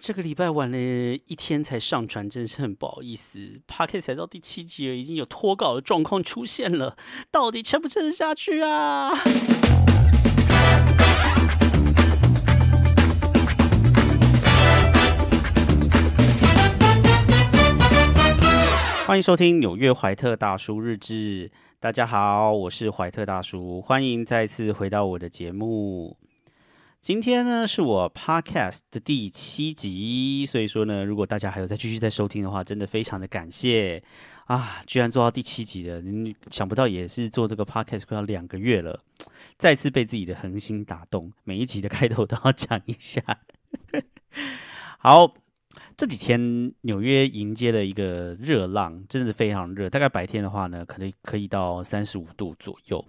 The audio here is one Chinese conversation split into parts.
这个礼拜晚了一天才上传，真是很不好意思。Parker 才到第七集了，已经有脱稿的状况出现了，到底撑不撑得下去啊？欢迎收听纽约怀特大叔日志。大家好，我是怀特大叔，欢迎再次回到我的节目。今天呢是我 podcast 的第七集，所以说呢，如果大家还有再继续在收听的话，真的非常的感谢啊！居然做到第七集了，你想不到也是做这个 podcast 快要两个月了，再次被自己的恒心打动，每一集的开头都要讲一下。好，这几天纽约迎接了一个热浪，真的是非常热，大概白天的话呢，可能可以到三十五度左右。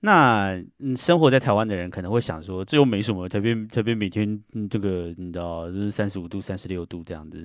那嗯，生活在台湾的人可能会想说，这又没什么，特别特别每天这个你知道，就是三十五度、三十六度这样子，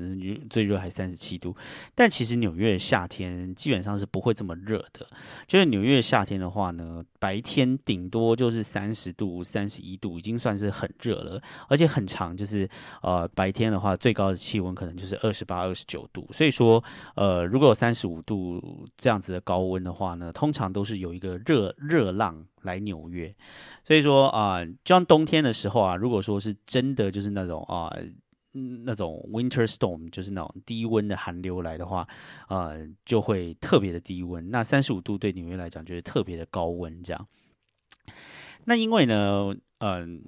最热还三十七度。但其实纽约的夏天基本上是不会这么热的。就是纽约的夏天的话呢，白天顶多就是三十度、三十一度，已经算是很热了，而且很长，就是呃白天的话，最高的气温可能就是二十八、二十九度。所以说，呃，如果有三十五度这样子的高温的话呢，通常都是有一个热热浪。来纽约，所以说啊，就像冬天的时候啊，如果说是真的就是那种啊，那种 winter storm，就是那种低温的寒流来的话，呃，就会特别的低温。那三十五度对纽约来讲就是特别的高温，这样。那因为呢，嗯。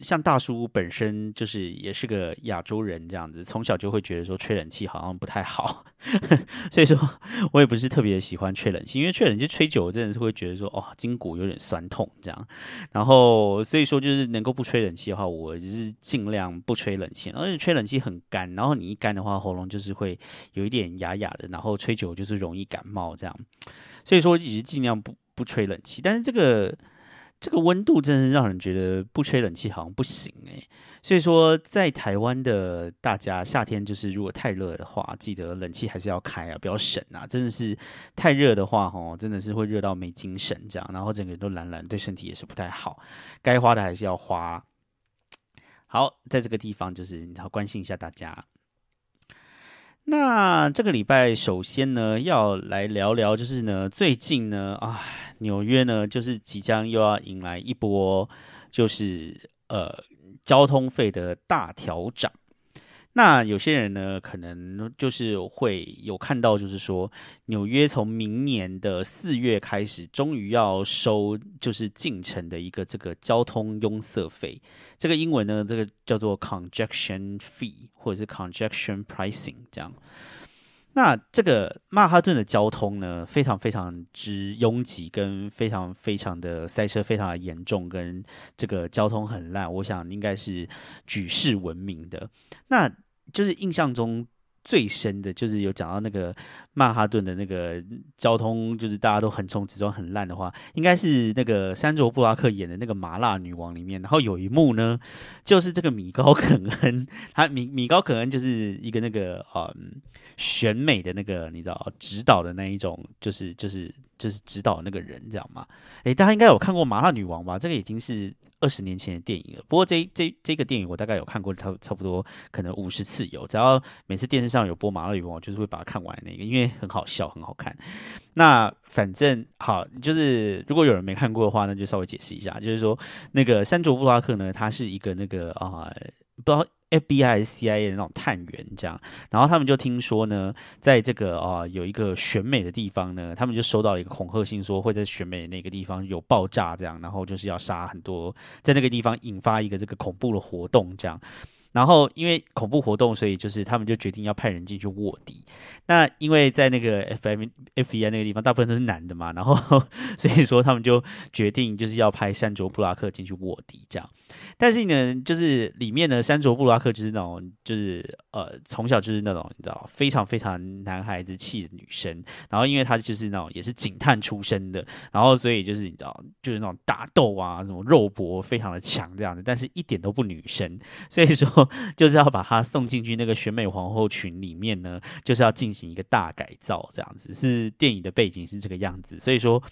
像大叔本身就是也是个亚洲人这样子，从小就会觉得说吹冷气好像不太好，所以说我也不是特别喜欢吹冷气，因为吹冷气吹久了真的是会觉得说哦筋骨有点酸痛这样，然后所以说就是能够不吹冷气的话，我就是尽量不吹冷气，而且吹冷气很干，然后你一干的话喉咙就是会有一点哑哑的，然后吹久就是容易感冒这样，所以说也是尽量不不吹冷气，但是这个。这个温度真是让人觉得不吹冷气好像不行诶。所以说在台湾的大家夏天就是如果太热的话，记得冷气还是要开啊，不要省啊！真的是太热的话，吼，真的是会热到没精神这样，然后整个人都懒懒，对身体也是不太好。该花的还是要花。好，在这个地方就是你要关心一下大家。那这个礼拜首先呢，要来聊聊，就是呢，最近呢，啊，纽约呢，就是即将又要迎来一波，就是呃，交通费的大调整。那有些人呢，可能就是会有看到，就是说纽约从明年的四月开始，终于要收就是进城的一个这个交通拥塞费。这个英文呢，这个叫做 congestion fee 或者是 congestion pricing 这样。那这个曼哈顿的交通呢，非常非常之拥挤，跟非常非常的塞车，非常的严重，跟这个交通很烂，我想应该是举世闻名的。那就是印象中最深的，就是有讲到那个曼哈顿的那个交通，就是大家都横冲直撞很烂的话，应该是那个山卓布拉克演的那个麻辣女王里面，然后有一幕呢，就是这个米高肯恩，他米米高肯恩就是一个那个嗯。选美的那个，你知道，指导的那一种，就是就是就是指导那个人，这样吗？诶，大家应该有看过《麻辣女王》吧？这个已经是二十年前的电影了。不过这这这个电影我大概有看过，差差不多可能五十次有。只要每次电视上有播《麻辣女王》，就是会把它看完那个，因为很好笑，很好看。那反正好，就是如果有人没看过的话，那就稍微解释一下，就是说那个山卓布拉克呢，他是一个那个啊，不知道。FBI、CIA 的那种探员，这样，然后他们就听说呢，在这个啊有一个选美的地方呢，他们就收到了一个恐吓信，说会在选美那个地方有爆炸，这样，然后就是要杀很多，在那个地方引发一个这个恐怖的活动，这样。然后因为恐怖活动，所以就是他们就决定要派人进去卧底。那因为在那个 FBI、FBI 那个地方，大部分都是男的嘛，然后 所以说他们就决定就是要派山卓布拉克进去卧底这样。但是呢，就是里面呢，山卓布拉克就是那种就是呃从小就是那种你知道非常非常男孩子气的女生。然后因为她就是那种也是警探出身的，然后所以就是你知道就是那种打斗啊什么肉搏非常的强这样子，但是一点都不女生。所以说。就是要把她送进去那个选美皇后群里面呢，就是要进行一个大改造，这样子是电影的背景是这个样子，所以说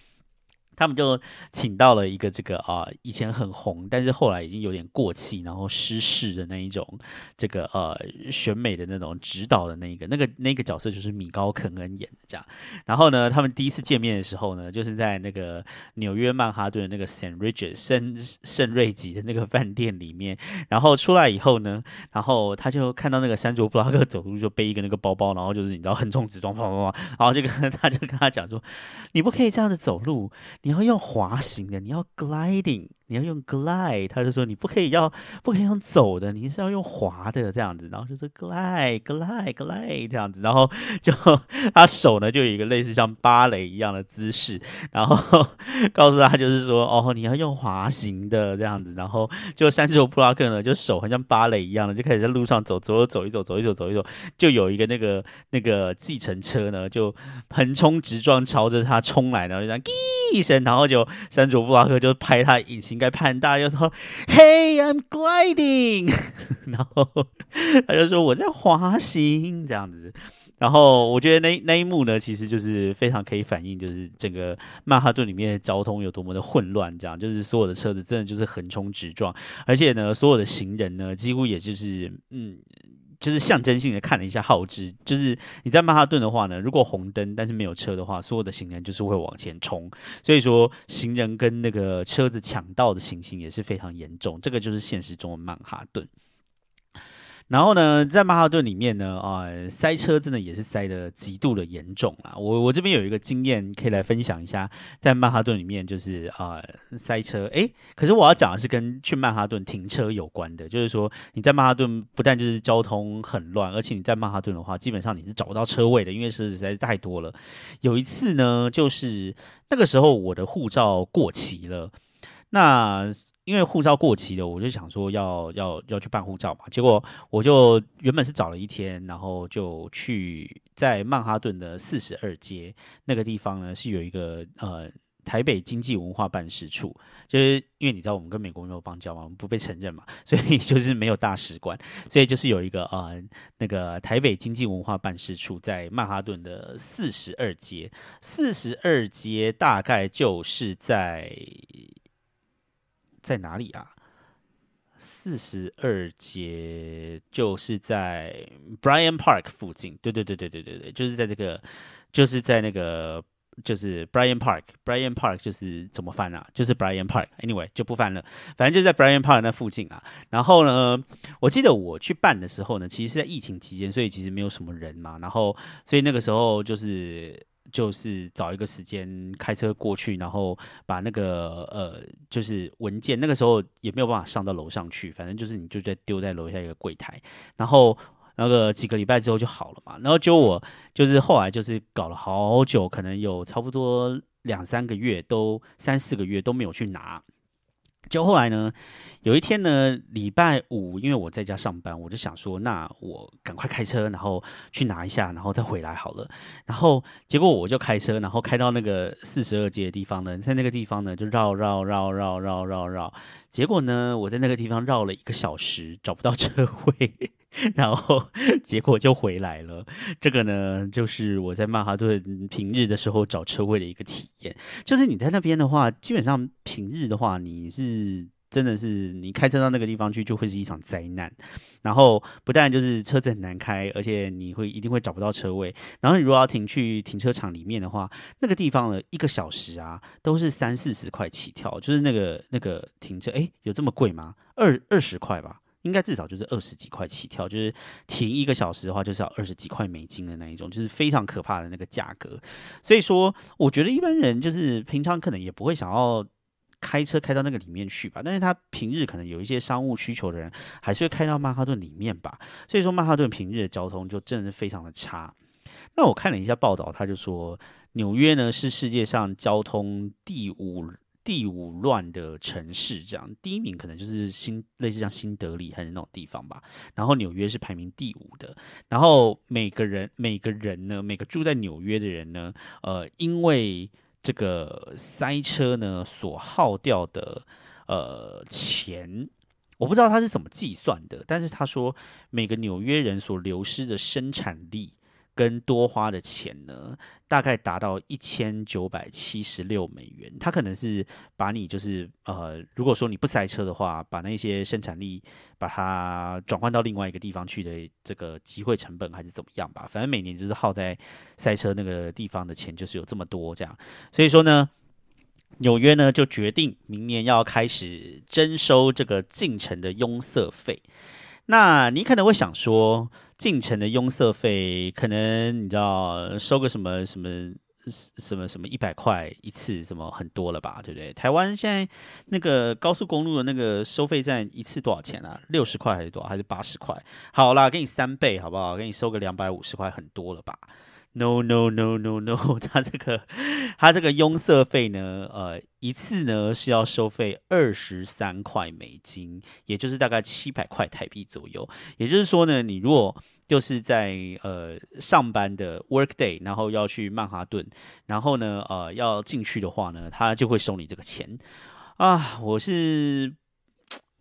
他们就请到了一个这个啊，以前很红，但是后来已经有点过气，然后失势的那一种这个呃选美的那种指导的那一个那个那个角色就是米高肯恩演的这样。然后呢，他们第一次见面的时候呢，就是在那个纽约曼哈顿那个 Saint Regis 圣圣瑞吉的那个饭店里面。然后出来以后呢，然后他就看到那个山卓布拉克走路就背一个那个包包，然后就是你知道横冲直撞，砰砰砰，然后这个他就跟他讲说，你不可以这样子走路。你要用滑行的，你要 gliding。你要用 glide，他就说你不可以要不可以用走的，你是要用滑的这样子，然后就说 glide glide glide 这样子，然后就他手呢就有一个类似像芭蕾一样的姿势，然后 告诉他就是说哦你要用滑行的这样子，然后就山丘布拉克呢就手很像芭蕾一样的就开始在路上走走走一走走一走走一走，就有一个那个那个计程车呢就横冲直撞朝着他冲来，然后就这样滴一声，然后就山丘布拉克就拍他引擎。应该判大就说：“Hey, I'm gliding。”然后他就说：“我在滑行。”这样子。然后我觉得那那一幕呢，其实就是非常可以反映，就是整个曼哈顿里面的交通有多么的混乱。这样就是所有的车子真的就是横冲直撞，而且呢，所有的行人呢，几乎也就是嗯。就是象征性的看了一下号志，就是你在曼哈顿的话呢，如果红灯但是没有车的话，所有的行人就是会往前冲，所以说行人跟那个车子抢道的情形也是非常严重，这个就是现实中的曼哈顿。然后呢，在曼哈顿里面呢，啊，塞车真的也是塞的极度的严重啊。我我这边有一个经验可以来分享一下，在曼哈顿里面就是啊塞车，诶，可是我要讲的是跟去曼哈顿停车有关的，就是说你在曼哈顿不但就是交通很乱，而且你在曼哈顿的话，基本上你是找不到车位的，因为车实在是太多了。有一次呢，就是那个时候我的护照过期了，那。因为护照过期了，我就想说要要要去办护照嘛。结果我就原本是找了一天，然后就去在曼哈顿的四十二街那个地方呢，是有一个呃台北经济文化办事处。就是因为你知道我们跟美国没有邦交嘛，我们不被承认嘛，所以就是没有大使馆，所以就是有一个呃那个台北经济文化办事处在曼哈顿的四十二街。四十二街大概就是在。在哪里啊？四十二街就是在 Brian Park 附近。对对对对对对对，就是在这个，就是在那个，就是 Brian Park。Brian Park 就是怎么翻啊？就是 Brian Park。Anyway 就不翻了，反正就在 Brian Park 那附近啊。然后呢，我记得我去办的时候呢，其实是在疫情期间，所以其实没有什么人嘛。然后，所以那个时候就是。就是找一个时间开车过去，然后把那个呃，就是文件，那个时候也没有办法上到楼上去，反正就是你就在丢在楼下一个柜台，然后那个几个礼拜之后就好了嘛。然后就我就是后来就是搞了好久，可能有差不多两三个月，都三四个月都没有去拿。就后来呢，有一天呢，礼拜五，因为我在家上班，我就想说，那我赶快开车，然后去拿一下，然后再回来好了。然后结果我就开车，然后开到那个四十二街的地方呢，在那个地方呢，就绕绕绕绕绕绕绕。结果呢，我在那个地方绕了一个小时，找不到车位，然后 结果就回来了。这个呢，就是我在曼哈顿平日的时候找车位的一个体验。就是你在那边的话，基本上平日的话，你是真的是你开车到那个地方去，就会是一场灾难。然后不但就是车子很难开，而且你会一定会找不到车位。然后你如果要停去停车场里面的话，那个地方呢，一个小时啊都是三四十块起跳，就是那个那个停车，哎，有这么贵吗？二二十块吧，应该至少就是二十几块起跳，就是停一个小时的话，就是要二十几块美金的那一种，就是非常可怕的那个价格。所以说，我觉得一般人就是平常可能也不会想要。开车开到那个里面去吧，但是他平日可能有一些商务需求的人，还是会开到曼哈顿里面吧。所以说，曼哈顿平日的交通就真的是非常的差。那我看了一下报道，他就说纽约呢是世界上交通第五第五乱的城市，这样第一名可能就是新类似像新德里还是那种地方吧。然后纽约是排名第五的。然后每个人每个人呢，每个住在纽约的人呢，呃，因为这个塞车呢所耗掉的呃钱，我不知道他是怎么计算的，但是他说每个纽约人所流失的生产力跟多花的钱呢，大概达到一千九百七十六美元。它可能是把你就是呃，如果说你不塞车的话，把那些生产力把它转换到另外一个地方去的这个机会成本还是怎么样吧。反正每年就是耗在塞车那个地方的钱就是有这么多这样。所以说呢，纽约呢就决定明年要开始征收这个进城的拥塞费。那你可能会想说。进城的拥塞费，可能你知道收个什么什么什么什么一百块一次，什么很多了吧，对不对？台湾现在那个高速公路的那个收费站一次多少钱啊？六十块还是多少？还是八十块？好啦，给你三倍好不好？给你收个两百五十块，很多了吧？No no no no no，他这个他这个拥塞费呢，呃，一次呢是要收费二十三块美金，也就是大概七百块台币左右。也就是说呢，你如果就是在呃上班的 work day，然后要去曼哈顿，然后呢呃要进去的话呢，他就会收你这个钱啊。我是。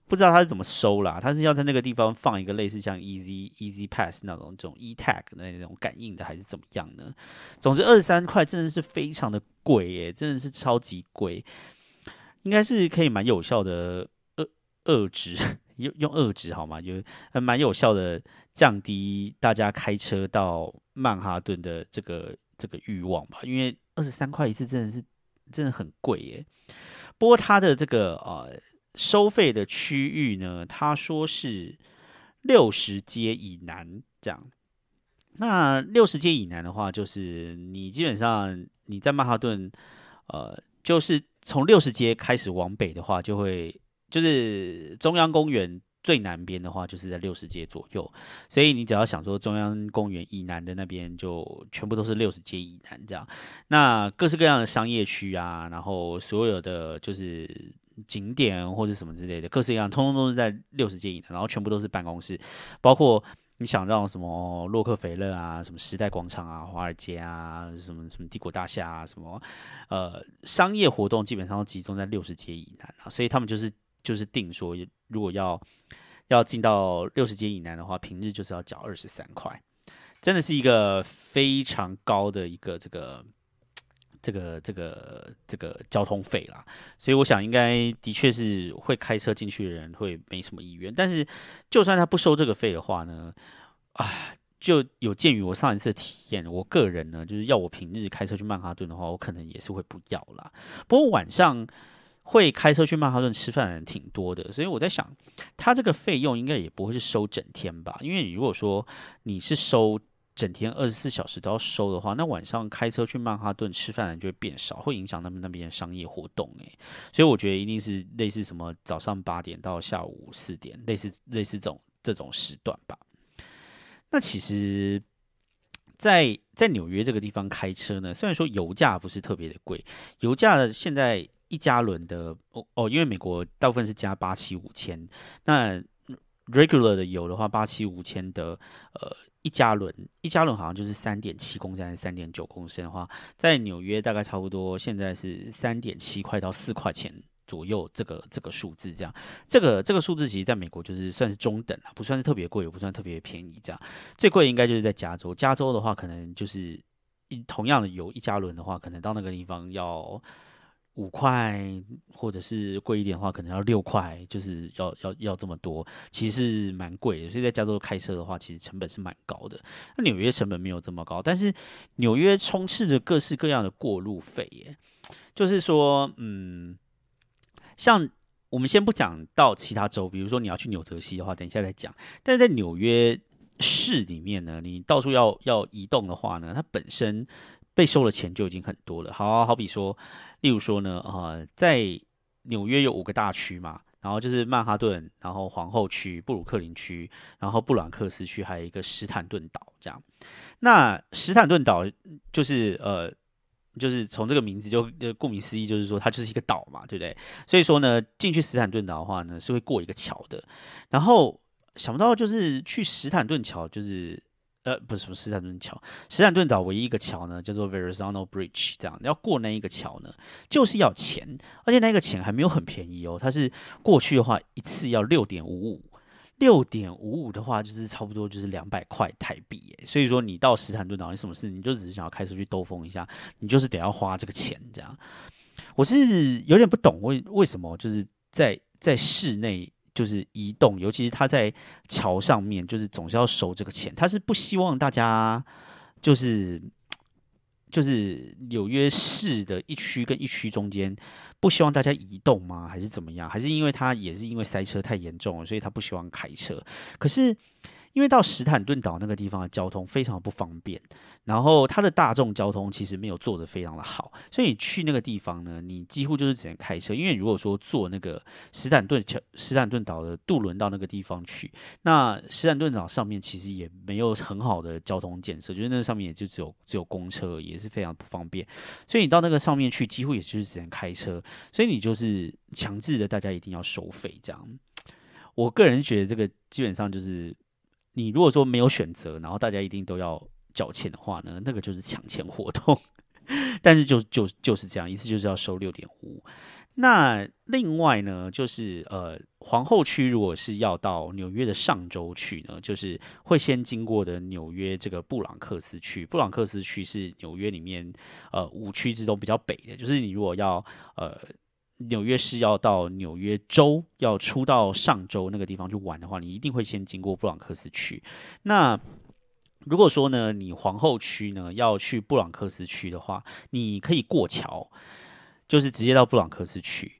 不知道他是怎么收啦，他是要在那个地方放一个类似像 Easy Easy Pass 那种这种 E Tag 那种感应的，还是怎么样呢？总之二十三块真的是非常的贵耶，真的是超级贵，应该是可以蛮有效的遏遏制，用用遏制好吗？有蛮有效的降低大家开车到曼哈顿的这个这个欲望吧，因为二十三块一次真的是真的很贵耶。不过它的这个呃。收费的区域呢？他说是六十街以南这样。那六十街以南的话，就是你基本上你在曼哈顿，呃，就是从六十街开始往北的话，就会就是中央公园最南边的话，就是在六十街左右。所以你只要想说中央公园以南的那边，就全部都是六十街以南这样。那各式各样的商业区啊，然后所有的就是。景点或者什么之类的，各式各样，通通都是在六十街以南，然后全部都是办公室，包括你想让什么洛克菲勒啊、什么时代广场啊、华尔街啊、什么什么帝国大厦啊、什么呃商业活动，基本上都集中在六十街以南啊，所以他们就是就是定说，如果要要进到六十街以南的话，平日就是要缴二十三块，真的是一个非常高的一个这个。这个这个这个交通费啦，所以我想应该的确是会开车进去的人会没什么意愿。但是就算他不收这个费的话呢，啊，就有鉴于我上一次体验，我个人呢就是要我平日开车去曼哈顿的话，我可能也是会不要啦。不过晚上会开车去曼哈顿吃饭的人挺多的，所以我在想，他这个费用应该也不会是收整天吧？因为你如果说你是收。整天二十四小时都要收的话，那晚上开车去曼哈顿吃饭人就会变少，会影响他们那边的商业活动诶。所以我觉得一定是类似什么早上八点到下午四点，类似类似这种这种时段吧。那其实，在在纽约这个地方开车呢，虽然说油价不是特别的贵，油价现在一加仑的哦哦，因为美国大部分是加八七五千，那 regular 的油的话，八七五千的呃。一加仑，一加仑好像就是三点七公升还是三点九公升的话，在纽约大概差不多现在是三点七块到四块钱左右，这个这个数字这样，这个这个数字其实在美国就是算是中等了，不算是特别贵，也不算特别便宜这样。最贵应该就是在加州，加州的话可能就是一同样的油一加仑的话，可能到那个地方要。五块，或者是贵一点的话，可能要六块，就是要要要这么多，其实是蛮贵的。所以在加州开车的话，其实成本是蛮高的。那纽约成本没有这么高，但是纽约充斥着各式各样的过路费耶。就是说，嗯，像我们先不讲到其他州，比如说你要去纽泽西的话，等一下再讲。但是在纽约市里面呢，你到处要要移动的话呢，它本身被收的钱就已经很多了。好好比说。例如说呢，呃，在纽约有五个大区嘛，然后就是曼哈顿，然后皇后区、布鲁克林区，然后布朗克斯区，还有一个史坦顿岛这样。那史坦顿岛就是呃，就是从这个名字就顾名思义，就是说它就是一个岛嘛，对不对？所以说呢，进去史坦顿岛的话呢，是会过一个桥的。然后想不到就是去史坦顿桥，就是。呃，不是什么斯坦顿桥，斯坦顿岛唯一一个桥呢，叫做 Verrazano Bridge，这样要过那一个桥呢，就是要钱，而且那个钱还没有很便宜哦，它是过去的话一次要六点五五，六点五五的话，就是差不多就是两百块台币耶。所以说你到斯坦顿岛，你什么事你就只是想要开车去兜风一下，你就是得要花这个钱这样。我是有点不懂为为什么就是在在室内就是移动，尤其是他在桥上面，就是总是要收这个钱。他是不希望大家就是就是纽约市的一区跟一区中间。不希望大家移动吗？还是怎么样？还是因为他也是因为塞车太严重了，所以他不希望开车。可是。因为到史坦顿岛那个地方的交通非常不方便，然后它的大众交通其实没有做的非常的好，所以你去那个地方呢，你几乎就是只能开车。因为如果说坐那个史坦顿桥、史坦顿岛的渡轮到那个地方去，那史坦顿岛上面其实也没有很好的交通建设，就是那上面也就只有只有公车，也是非常不方便。所以你到那个上面去，几乎也就是只能开车，所以你就是强制的大家一定要收费这样。我个人觉得这个基本上就是。你如果说没有选择，然后大家一定都要缴钱的话呢，那个就是抢钱活动。但是就就就是这样，一次就是要收六点五。那另外呢，就是呃皇后区如果是要到纽约的上周去呢，就是会先经过的纽约这个布朗克斯区。布朗克斯区是纽约里面呃五区之中比较北的，就是你如果要呃。纽约市要到纽约州，要出到上周那个地方去玩的话，你一定会先经过布朗克斯区。那如果说呢，你皇后区呢要去布朗克斯区的话，你可以过桥，就是直接到布朗克斯区。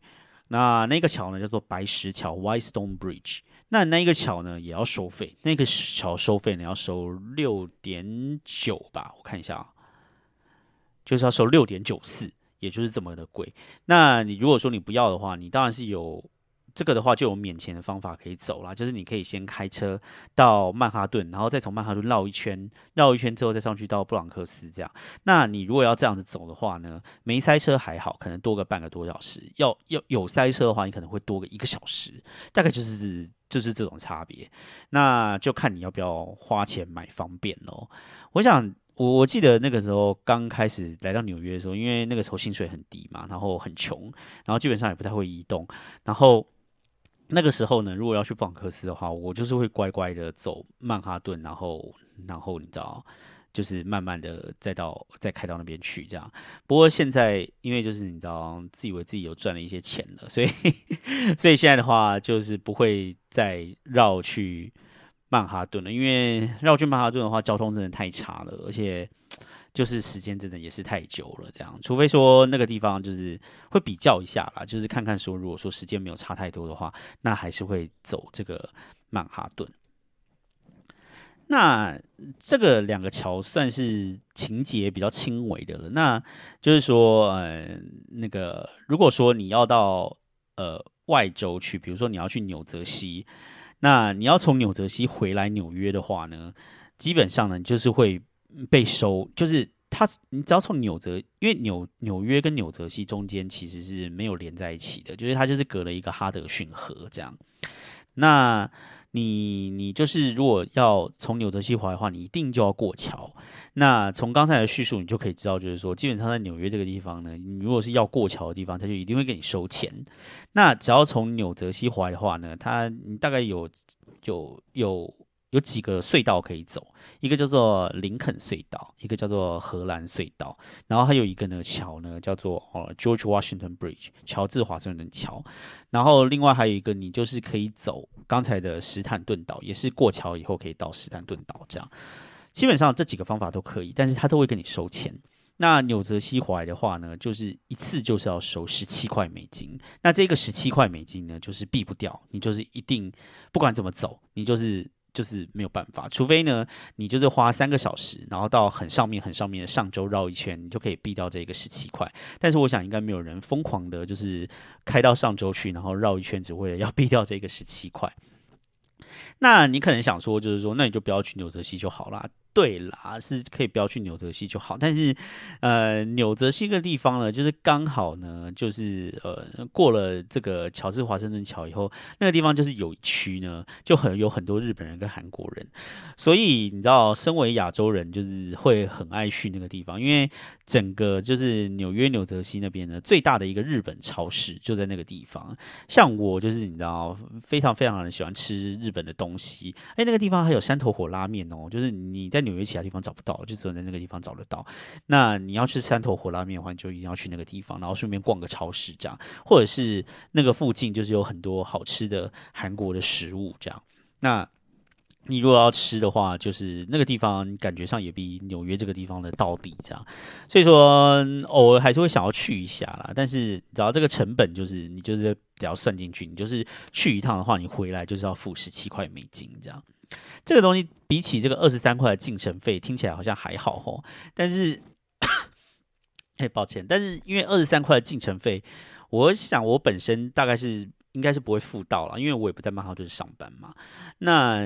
那那个桥呢叫做白石桥 （White Stone Bridge）。那那个桥呢也要收费，那个桥收费呢要收六点九吧？我看一下啊，就是要收六点九四。也就是这么的贵。那你如果说你不要的话，你当然是有这个的话，就有免钱的方法可以走了。就是你可以先开车到曼哈顿，然后再从曼哈顿绕一圈，绕一圈之后再上去到布朗克斯这样。那你如果要这样子走的话呢，没塞车还好，可能多个半个多小时；要要有塞车的话，你可能会多个一个小时。大概就是就是这种差别。那就看你要不要花钱买方便喽。我想。我我记得那个时候刚开始来到纽约的时候，因为那个时候薪水很低嘛，然后很穷，然后基本上也不太会移动。然后那个时候呢，如果要去布朗克斯的话，我就是会乖乖的走曼哈顿，然后然后你知道，就是慢慢的再到再开到那边去这样。不过现在因为就是你知道，自以为自己有赚了一些钱了，所以 所以现在的话就是不会再绕去。曼哈顿了，因为绕去曼哈顿的话，交通真的太差了，而且就是时间真的也是太久了。这样，除非说那个地方就是会比较一下啦，就是看看说，如果说时间没有差太多的话，那还是会走这个曼哈顿。那这个两个桥算是情节比较轻微的了。那就是说，呃，那个如果说你要到呃外州去，比如说你要去纽泽西。那你要从纽泽西回来纽约的话呢，基本上呢就是会被收，就是他你只要从纽泽，因为纽纽约跟纽泽西中间其实是没有连在一起的，就是它就是隔了一个哈德逊河这样。那你你就是如果要从纽泽西回来的话，你一定就要过桥。那从刚才的叙述，你就可以知道，就是说，基本上在纽约这个地方呢，你如果是要过桥的地方，他就一定会给你收钱。那只要从纽泽西回来的话呢，他你大概有有有有几个隧道可以走，一个叫做林肯隧道，一个叫做荷兰隧道，然后还有一个呢桥呢叫做哦 George Washington Bridge，乔治华盛顿桥。然后另外还有一个，你就是可以走。刚才的史坦顿岛也是过桥以后可以到史坦顿岛，这样基本上这几个方法都可以，但是他都会跟你收钱。那纽泽西回来的话呢，就是一次就是要收十七块美金。那这个十七块美金呢，就是避不掉，你就是一定不管怎么走，你就是就是没有办法，除非呢你就是花三个小时，然后到很上面很上面的上周绕一圈，你就可以避掉这个十七块。但是我想应该没有人疯狂的，就是开到上周去，然后绕一圈，只为了要避掉这个十七块。那你可能想说，就是说，那你就不要去纽泽西就好啦。对啦，是可以不要去纽泽西就好。但是，呃，纽泽西个地方呢，就是刚好呢，就是呃，过了这个乔治华盛顿桥以后，那个地方就是有区呢，就很有很多日本人跟韩国人。所以你知道，身为亚洲人，就是会很爱去那个地方，因为整个就是纽约纽泽西那边呢，最大的一个日本超市就在那个地方。像我就是你知道，非常非常的喜欢吃日本的东西。哎，那个地方还有山头火拉面哦，就是你在。纽约其他地方找不到，就只有在那个地方找得到。那你要去山头火拉面的话，你就一定要去那个地方，然后顺便逛个超市这样，或者是那个附近就是有很多好吃的韩国的食物这样。那你如果要吃的话，就是那个地方感觉上也比纽约这个地方的到底这样。所以说偶尔还是会想要去一下啦。但是只要这个成本就是你就是得要算进去，你就是去一趟的话，你回来就是要付十七块美金这样。这个东西比起这个二十三块的进城费，听起来好像还好吼。但是，哎，抱歉，但是因为二十三块的进城费，我想我本身大概是应该是不会付到了，因为我也不在曼哈顿上班嘛。那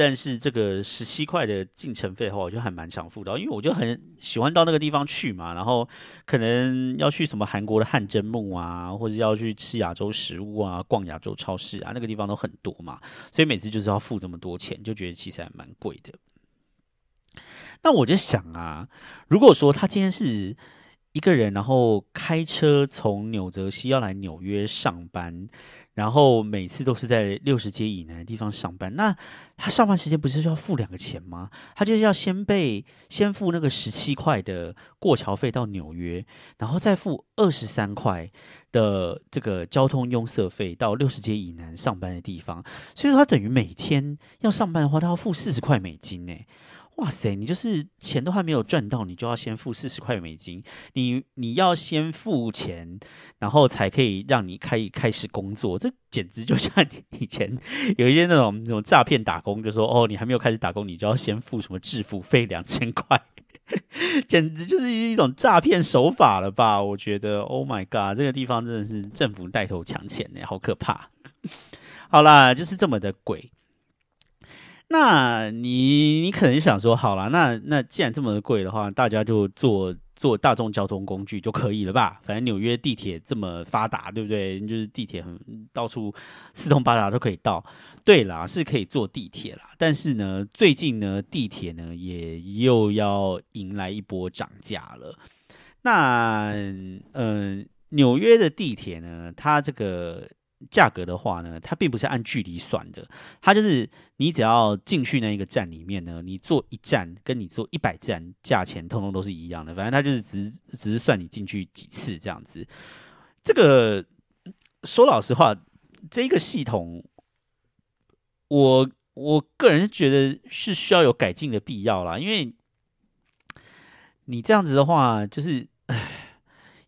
但是这个十七块的进程费的话，我就还蛮想付到，因为我就很喜欢到那个地方去嘛。然后可能要去什么韩国的汗蒸木啊，或者要去吃亚洲食物啊，逛亚洲超市啊，那个地方都很多嘛。所以每次就是要付这么多钱，就觉得其实还蛮贵的。那我就想啊，如果说他今天是一个人，然后开车从纽泽西要来纽约上班。然后每次都是在六十街以南的地方上班，那他上班时间不是要付两个钱吗？他就是要先被先付那个十七块的过桥费到纽约，然后再付二十三块的这个交通拥塞费到六十街以南上班的地方，所以说他等于每天要上班的话，他要付四十块美金呢。哇塞，你就是钱都还没有赚到，你就要先付四十块美金。你你要先付钱，然后才可以让你开开始工作。这简直就像以前有一些那种那种诈骗打工，就说哦，你还没有开始打工，你就要先付什么制服费两千块，简直就是一种诈骗手法了吧？我觉得，Oh my god，这个地方真的是政府带头抢钱呢，好可怕。好啦，就是这么的鬼。那你你可能想说，好了，那那既然这么贵的话，大家就坐坐大众交通工具就可以了吧？反正纽约地铁这么发达，对不对？就是地铁很到处四通八达都可以到。对啦，是可以坐地铁啦。但是呢，最近呢，地铁呢也又要迎来一波涨价了。那嗯，纽约的地铁呢，它这个。价格的话呢，它并不是按距离算的，它就是你只要进去那一个站里面呢，你坐一站跟你坐一百站，价钱通通都是一样的。反正它就是只只是算你进去几次这样子。这个说老实话，这个系统，我我个人是觉得是需要有改进的必要啦，因为你这样子的话，就是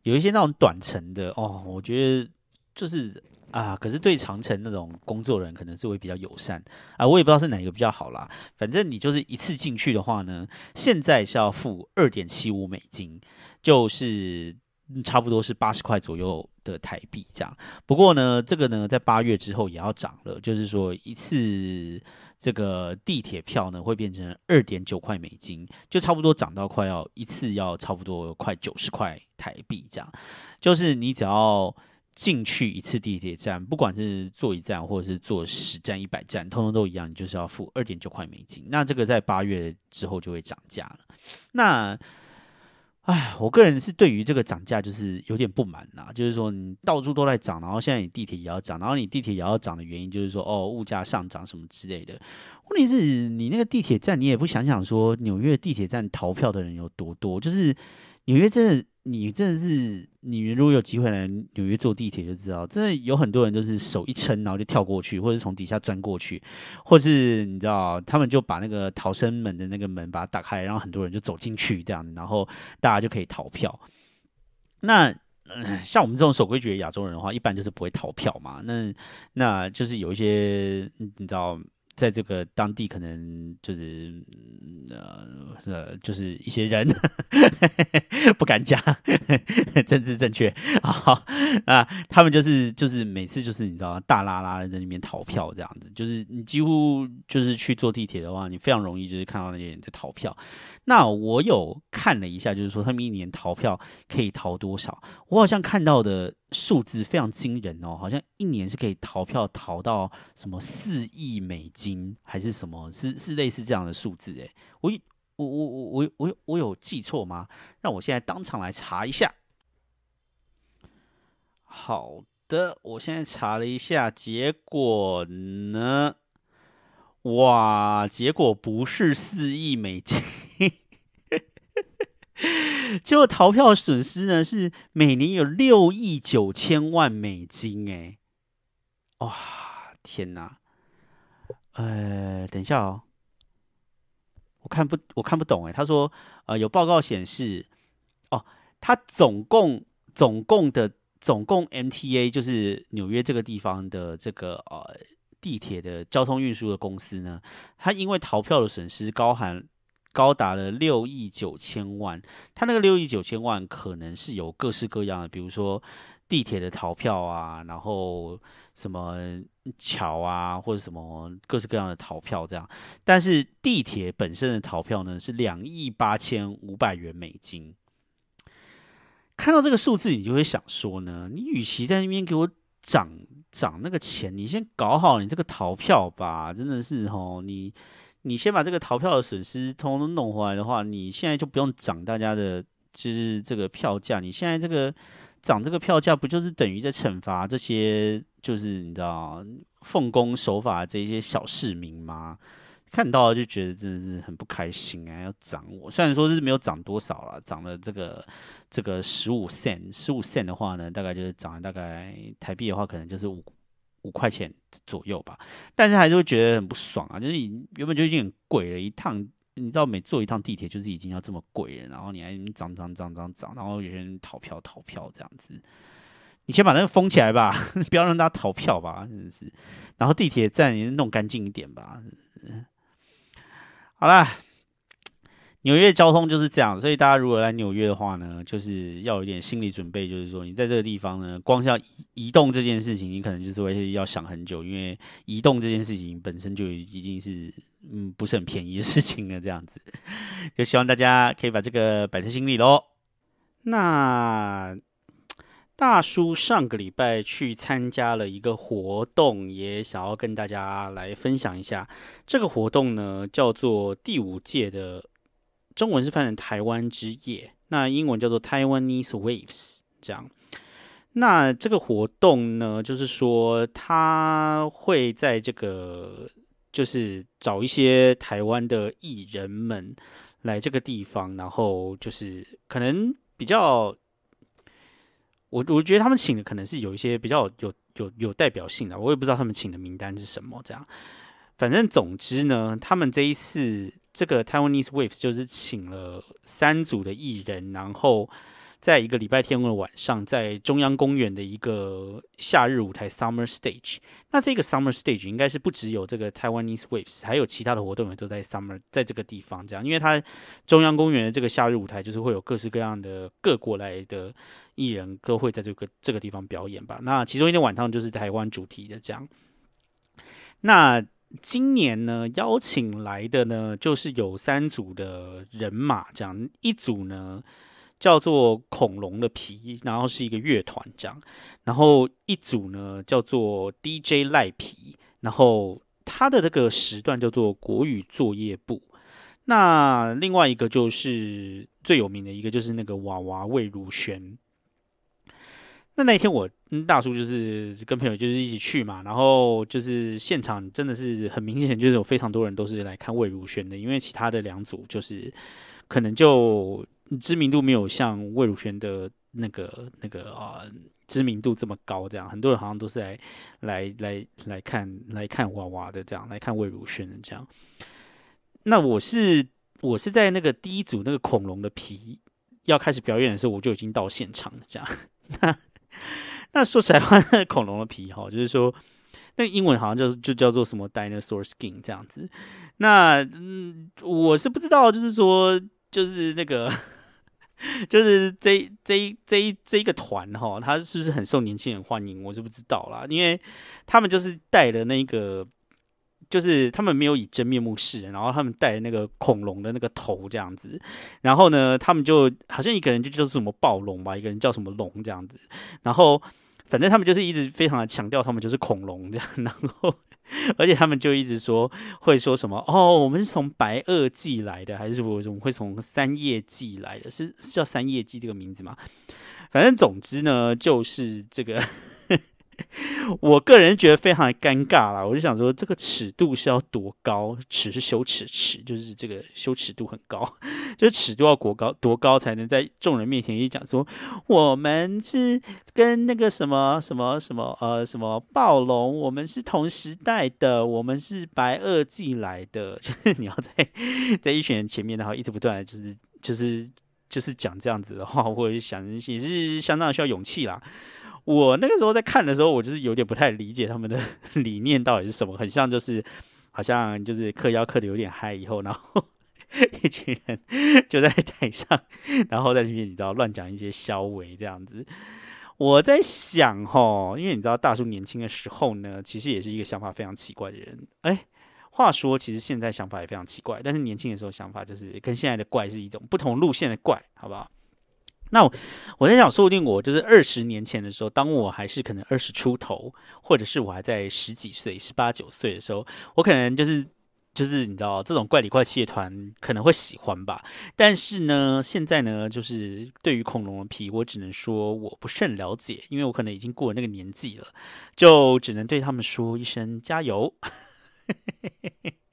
有一些那种短程的哦，我觉得就是。啊，可是对长城那种工作人可能是会比较友善啊，我也不知道是哪一个比较好啦。反正你就是一次进去的话呢，现在是要付二点七五美金，就是差不多是八十块左右的台币这样。不过呢，这个呢在八月之后也要涨了，就是说一次这个地铁票呢会变成二点九块美金，就差不多涨到快要一次要差不多快九十块台币这样。就是你只要。进去一次地铁站，不管是坐一站或者是坐十站、一百站，通通都一样，你就是要付二点九块美金。那这个在八月之后就会涨价了。那，唉，我个人是对于这个涨价就是有点不满呐，就是说你到处都在涨，然后现在你地铁也要涨，然后你地铁也要涨的原因就是说哦，物价上涨什么之类的。问题是，你那个地铁站，你也不想想说纽约地铁站逃票的人有多多，就是纽约真的。你真的是，你如果有机会来纽约坐地铁，就知道，真的有很多人就是手一撑，然后就跳过去，或者从底下钻过去，或是你知道，他们就把那个逃生门的那个门把它打开，然后很多人就走进去这样，然后大家就可以逃票。那像我们这种守规矩的亚洲人的话，一般就是不会逃票嘛。那那就是有一些你知道。在这个当地可能就是呃呃，就是一些人 不敢讲政治正确啊啊，他们就是就是每次就是你知道大拉拉的在那边逃票这样子，就是你几乎就是去坐地铁的话，你非常容易就是看到那些人在逃票。那我有看了一下，就是说他们一年逃票可以逃多少？我好像看到的数字非常惊人哦，好像一年是可以逃票逃到什么四亿美金，还是什么？是是类似这样的数字？诶，我我我我我我我有记错吗？让我现在当场来查一下。好的，我现在查了一下，结果呢？哇，结果不是四亿美金。结果逃票损失呢是每年有六亿九千万美金哎，哇天哪！呃，等一下哦，我看不我看不懂哎。他说呃有报告显示哦，他总共总共的总共 MTA 就是纽约这个地方的这个呃地铁的交通运输的公司呢，他因为逃票的损失高含。高达了六亿九千万，他那个六亿九千万可能是有各式各样的，比如说地铁的逃票啊，然后什么桥啊，或者什么各式各样的逃票这样。但是地铁本身的逃票呢是两亿八千五百元美金。看到这个数字，你就会想说呢，你与其在那边给我涨涨那个钱，你先搞好你这个逃票吧，真的是哦，你。你先把这个逃票的损失通通弄回来的话，你现在就不用涨大家的，就是这个票价。你现在这个涨这个票价，不就是等于在惩罚这些，就是你知道奉公守法这些小市民吗？看到就觉得真的是很不开心啊！要涨我，虽然说是没有涨多少了，涨了这个这个十五 cent，十五 cent 的话呢，大概就是涨了大概台币的话，可能就是五。五块钱左右吧，但是还是会觉得很不爽啊！就是你原本就已经很贵了，一趟你知道每坐一趟地铁就是已经要这么贵了，然后你还涨涨涨涨涨，然后有些人逃票逃票这样子，你先把那个封起来吧，不要让大家逃票吧，真的是。然后地铁站也弄干净一点吧。好啦。纽约交通就是这样，所以大家如果来纽约的话呢，就是要有点心理准备，就是说你在这个地方呢，光是要移动这件事情，你可能就是会要想很久，因为移动这件事情本身就已经是嗯不是很便宜的事情了。这样子，就希望大家可以把这个摆在心里喽。那大叔上个礼拜去参加了一个活动，也想要跟大家来分享一下。这个活动呢，叫做第五届的。中文是翻成台湾之夜，那英文叫做 Taiwanese Waves。这样，那这个活动呢，就是说他会在这个，就是找一些台湾的艺人们来这个地方，然后就是可能比较，我我觉得他们请的可能是有一些比较有有有代表性的，我也不知道他们请的名单是什么。这样，反正总之呢，他们这一次。这个 Taiwanese Waves 就是请了三组的艺人，然后在一个礼拜天的晚上，在中央公园的一个夏日舞台 Summer Stage。那这个 Summer Stage 应该是不只有这个 Taiwanese Waves，还有其他的活动也都在 Summer 在这个地方这样，因为它中央公园的这个夏日舞台就是会有各式各样的各国来的艺人都会在这个这个地方表演吧。那其中一天晚上就是台湾主题的这样。那今年呢，邀请来的呢，就是有三组的人马，这样一组呢叫做恐龙的皮，然后是一个乐团这样，然后一组呢叫做 DJ 赖皮，然后他的这个时段叫做国语作业部，那另外一个就是最有名的一个就是那个娃娃魏如萱。那那天我大叔就是跟朋友就是一起去嘛，然后就是现场真的是很明显，就是有非常多人都是来看魏如萱的，因为其他的两组就是可能就知名度没有像魏如萱的那个那个啊知名度这么高，这样很多人好像都是来来来来看来看娃娃的这样来看魏如萱的这样。那我是我是在那个第一组那个恐龙的皮要开始表演的时候，我就已经到现场了，这样 那。那说实话，恐龙的皮哈，就是说，那英文好像就就叫做什么 dinosaur skin 这样子。那嗯，我是不知道，就是说，就是那个，就是这这这一这一个团哈，他是不是很受年轻人欢迎？我是不知道啦，因为他们就是带了那个。就是他们没有以真面目示人，然后他们戴那个恐龙的那个头这样子，然后呢，他们就好像一个人就叫做什么暴龙吧，一个人叫什么龙这样子，然后反正他们就是一直非常的强调他们就是恐龙这样，然后而且他们就一直说会说什么哦，我们是从白垩纪来的，还是我怎么会从三叶纪来的？是是叫三叶纪这个名字吗？反正总之呢，就是这个。我个人觉得非常的尴尬啦，我就想说这个尺度是要多高？尺是羞耻尺，就是这个羞耻度很高，就是尺度要多高多高才能在众人面前一讲说我们是跟那个什么什么什么呃什么暴龙，我们是同时代的，我们是白垩纪来的，就是你要在在一群人前面，然后一直不断的就是就是就是讲这样子的话，我想也是相当需要勇气啦。我那个时候在看的时候，我就是有点不太理解他们的 理念到底是什么，很像就是好像就是嗑药嗑的有点嗨以后，然后 一群人就在台上，然后在里面你知道乱讲一些消维这样子。我在想哈，因为你知道大叔年轻的时候呢，其实也是一个想法非常奇怪的人。哎，话说其实现在想法也非常奇怪，但是年轻的时候想法就是跟现在的怪是一种不同路线的怪，好不好？那我在想，说不定我就是二十年前的时候，当我还是可能二十出头，或者是我还在十几岁、十八九岁的时候，我可能就是就是你知道，这种怪里怪气的团可能会喜欢吧。但是呢，现在呢，就是对于恐龙的皮，我只能说我不甚了解，因为我可能已经过了那个年纪了，就只能对他们说一声加油。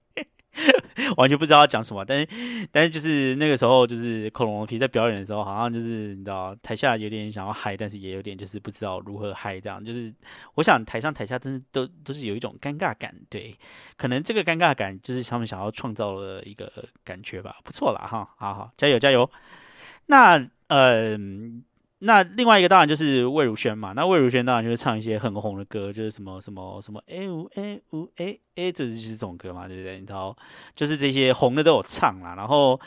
完全不知道要讲什么，但是但是就是那个时候，就是恐龙皮在表演的时候，好像就是你知道台下有点想要嗨，但是也有点就是不知道如何嗨，这样就是我想台上台下真是都都是有一种尴尬感，对，可能这个尴尬感就是他们想要创造的一个感觉吧，不错啦哈，好好加油加油，那呃。那另外一个当然就是魏如萱嘛，那魏如萱当然就是唱一些很红的歌，就是什么什么什么 A 五 A 五 A A，这就是这种歌嘛，对不对？你知道，就是这些红的都有唱啦。然后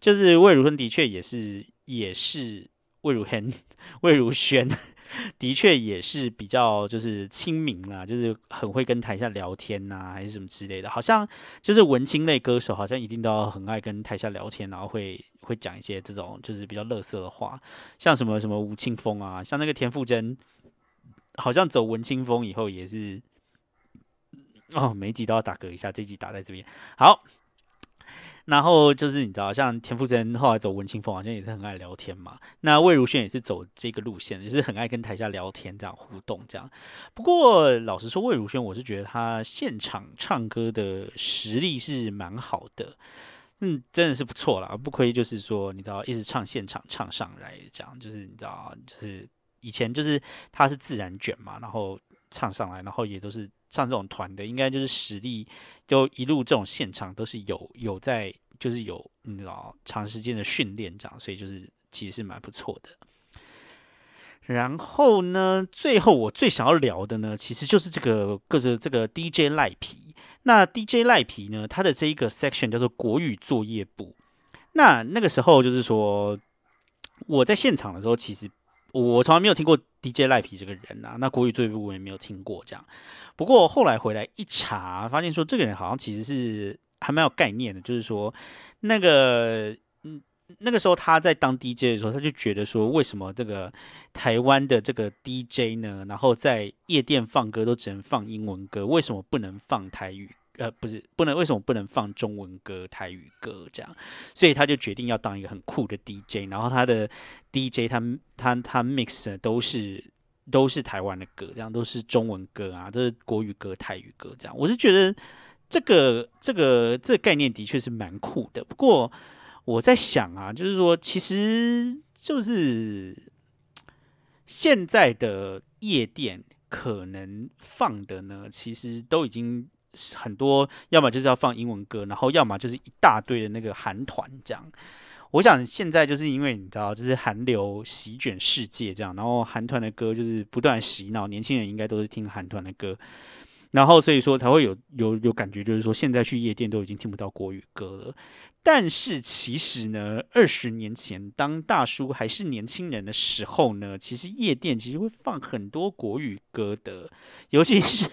就是魏如萱的确也是也是魏如萱 魏如萱。的确也是比较就是亲民啦，就是很会跟台下聊天呐，还是什么之类的。好像就是文青类歌手，好像一定都要很爱跟台下聊天，然后会会讲一些这种就是比较乐色的话，像什么什么吴青峰啊，像那个田馥甄，好像走文青风以后也是哦，每集都要打嗝一下，这集打在这边好。然后就是你知道，像田馥甄后来走文青风，好像也是很爱聊天嘛。那魏如萱也是走这个路线，也是很爱跟台下聊天，这样互动这样。不过老实说，魏如萱我是觉得她现场唱歌的实力是蛮好的，嗯，真的是不错啦，不亏就是说你知道一直唱现场唱上来这样，就是你知道，就是以前就是他是自然卷嘛，然后唱上来，然后也都是。唱这种团的，应该就是实力，就一路这种现场都是有有在，就是有你知道长时间的训练这样，所以就是其实是蛮不错的。然后呢，最后我最想要聊的呢，其实就是这个各个这个 DJ 赖皮。那 DJ 赖皮呢，他的这一个 section 叫做国语作业部。那那个时候就是说，我在现场的时候，其实。我从来没有听过 DJ 赖皮这个人呐，那国语最部我也没有听过这样。不过后来回来一查，发现说这个人好像其实是还蛮有概念的，就是说那个嗯那个时候他在当 DJ 的时候，他就觉得说为什么这个台湾的这个 DJ 呢，然后在夜店放歌都只能放英文歌，为什么不能放台语？呃，不是，不能，为什么不能放中文歌、台语歌这样？所以他就决定要当一个很酷的 DJ，然后他的 DJ 他他他 mix 的都是都是台湾的歌，这样都是中文歌啊，都是国语歌、台语歌这样。我是觉得这个这个这个概念的确是蛮酷的。不过我在想啊，就是说，其实就是现在的夜店可能放的呢，其实都已经。很多，要么就是要放英文歌，然后要么就是一大堆的那个韩团这样。我想现在就是因为你知道，就是韩流席卷世界这样，然后韩团的歌就是不断洗脑，年轻人应该都是听韩团的歌。然后所以说才会有有有感觉，就是说现在去夜店都已经听不到国语歌了。但是其实呢，二十年前当大叔还是年轻人的时候呢，其实夜店其实会放很多国语歌的，尤其是，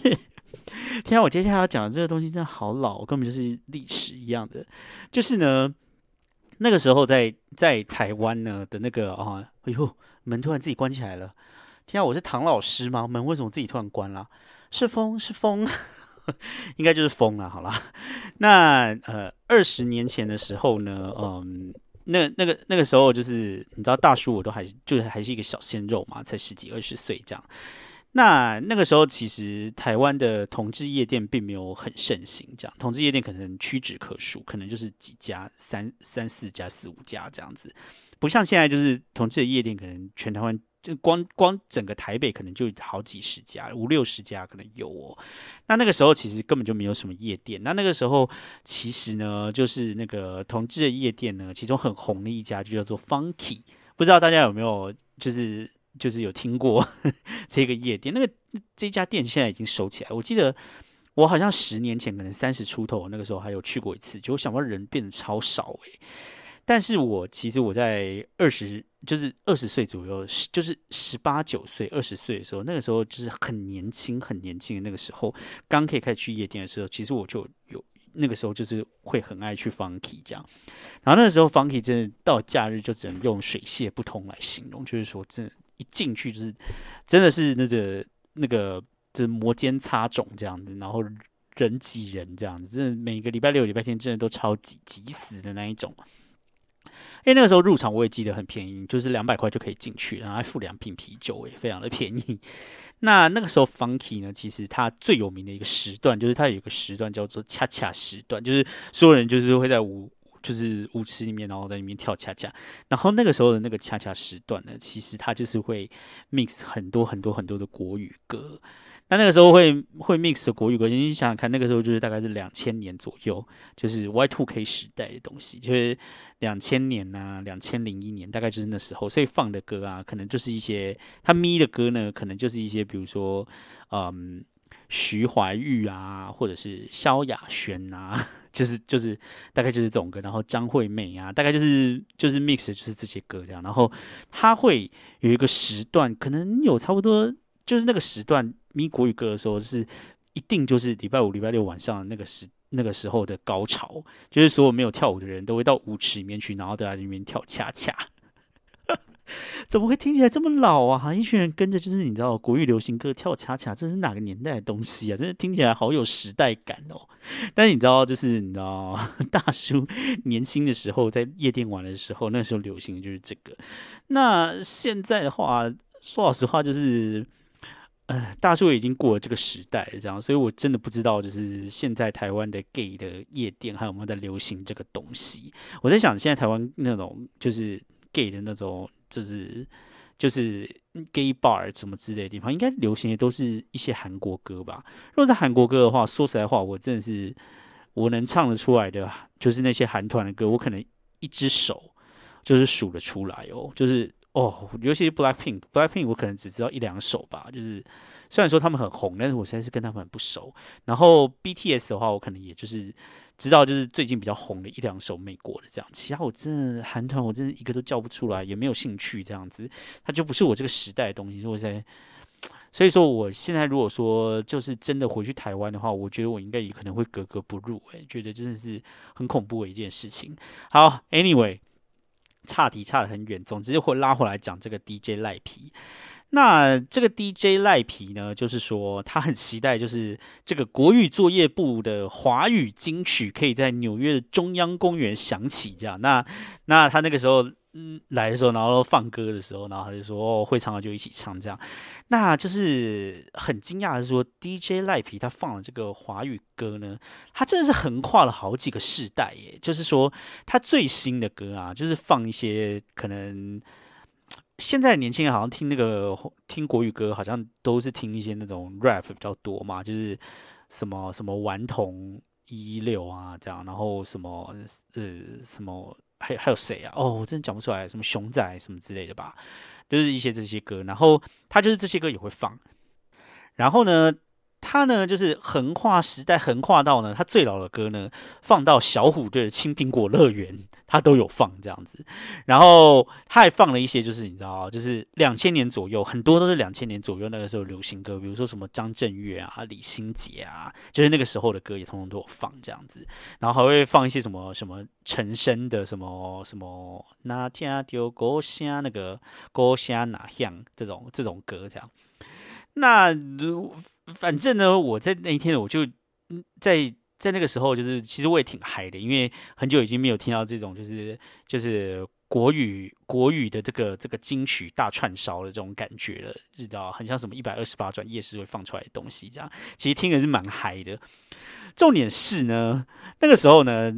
天啊，我接下来要讲的这个东西真的好老，根本就是历史一样的。就是呢，那个时候在在台湾呢的那个啊，哎呦，门突然自己关起来了。天啊，我是唐老师吗？门为什么自己突然关了？是风，是风。应该就是风了，好了。那呃，二十年前的时候呢，嗯，那那个那个时候就是你知道，大叔我都还就是还是一个小鲜肉嘛，才十几二十岁这样。那那个时候其实台湾的同志夜店并没有很盛行，这样同志夜店可能屈指可数，可能就是几家三三四家四五家这样子，不像现在就是同志的夜店可能全台湾。就光光整个台北可能就好几十家，五六十家可能有哦。那那个时候其实根本就没有什么夜店。那那个时候其实呢，就是那个同志的夜店呢，其中很红的一家就叫做 Funky，不知道大家有没有就是就是有听过 这个夜店？那个这家店现在已经收起来。我记得我好像十年前可能三十出头，那个时候还有去过一次，就想不到人变得超少诶。但是我其实我在二十。就是二十岁左右，就是十八九岁、二十岁的时候，那个时候就是很年轻、很年轻的那个时候，刚可以开始去夜店的时候，其实我就有那个时候就是会很爱去 funky 这样。然后那个时候 funky 真的到假日就只能用水泄不通来形容，就是说真一进去就是真的是那个那个就是摩肩擦踵这样子，然后人挤人这样子，真的每个礼拜六、礼拜天真的都超挤挤死的那一种。因为那个时候入场我也记得很便宜，就是两百块就可以进去，然后还付两瓶啤酒，也非常的便宜。那那个时候 Funky 呢，其实它最有名的一个时段，就是它有一个时段叫做恰恰时段，就是所有人就是会在五，就是舞池里面，然后在里面跳恰恰。然后那个时候的那个恰恰时段呢，其实它就是会 mix 很多很多很多的国语歌。那那个时候会会 mix 的国语歌，你想想看，那个时候就是大概是两千年左右，就是 Y Two K 时代的东西，就是两千年呐，两千零一年，大概就是那时候，所以放的歌啊，可能就是一些他咪的歌呢，可能就是一些比如说，嗯，徐怀钰啊，或者是萧亚轩啊，就是就是大概就是这种歌，然后张惠妹啊，大概就是就是 mix 就是这些歌这样，然后他会有一个时段，可能有差不多就是那个时段。咪国语歌的时候是一定就是礼拜五、礼拜六晚上那个时那个时候的高潮，就是所有没有跳舞的人都会到舞池里面去，然后都在里面跳恰恰。怎么会听起来这么老啊？一群人跟着就是你知道国语流行歌跳恰恰，这是哪个年代的东西啊？真的听起来好有时代感哦。但是你知道，就是你知道大叔年轻的时候在夜店玩的时候，那时候流行的就是这个。那现在的话，说老实话就是。呃，大叔已经过了这个时代了，这样，所以我真的不知道，就是现在台湾的 gay 的夜店还有没有在流行这个东西。我在想，现在台湾那种就是 gay 的那种，就是就是 gay bar 什么之类的地方，应该流行的都是一些韩国歌吧？如果是韩国歌的话，说实在话，我真的是我能唱得出来的，就是那些韩团的歌，我可能一只手就是数得出来哦，就是。哦，尤其是 Black Pink，Black Pink 我可能只知道一两首吧。就是虽然说他们很红，但是我实在是跟他们很不熟。然后 BTS 的话，我可能也就是知道就是最近比较红的一两首美国的这样。其他我真的韩团，我真的一个都叫不出来，也没有兴趣这样子。它就不是我这个时代的东西。所以在，所以说我现在如果说就是真的回去台湾的话，我觉得我应该也可能会格格不入。诶，觉得真的是很恐怖的一件事情。好，Anyway。差题差得很远，总之会拉回来讲这个 DJ 赖皮。那这个 DJ 赖皮呢，就是说他很期待，就是这个国语作业部的华语金曲可以在纽约的中央公园响起，这样。那那他那个时候。嗯，来的时候，然后放歌的时候，然后他就说：“哦，会唱的就一起唱。”这样，那就是很惊讶的是说，DJ 赖皮他放了这个华语歌呢，他真的是横跨了好几个世代耶。就是说，他最新的歌啊，就是放一些可能现在年轻人好像听那个听国语歌，好像都是听一些那种 rap 比较多嘛，就是什么什么顽童一六啊这样，然后什么呃什么。还还有谁啊？哦，我真的讲不出来，什么熊仔什么之类的吧，就是一些这些歌。然后他就是这些歌也会放。然后呢，他呢就是横跨时代，横跨到呢他最老的歌呢放到小虎队的《青苹果乐园》。他都有放这样子，然后他还放了一些，就是你知道，就是两千年左右，很多都是两千年左右那个时候流行歌，比如说什么张震岳啊、李心洁啊，就是那个时候的歌也通通都有放这样子，然后还会放一些什么什么陈升的什么什么那天丢歌声那个歌声哪样这种这种歌这样，那反正呢，我在那一天，我就在。在那个时候，就是其实我也挺嗨的，因为很久已经没有听到这种就是就是国语国语的这个这个金曲大串烧的这种感觉了，知道很像什么一百二十八转夜市会放出来的东西这样，其实听的是蛮嗨的。重点是呢，那个时候呢，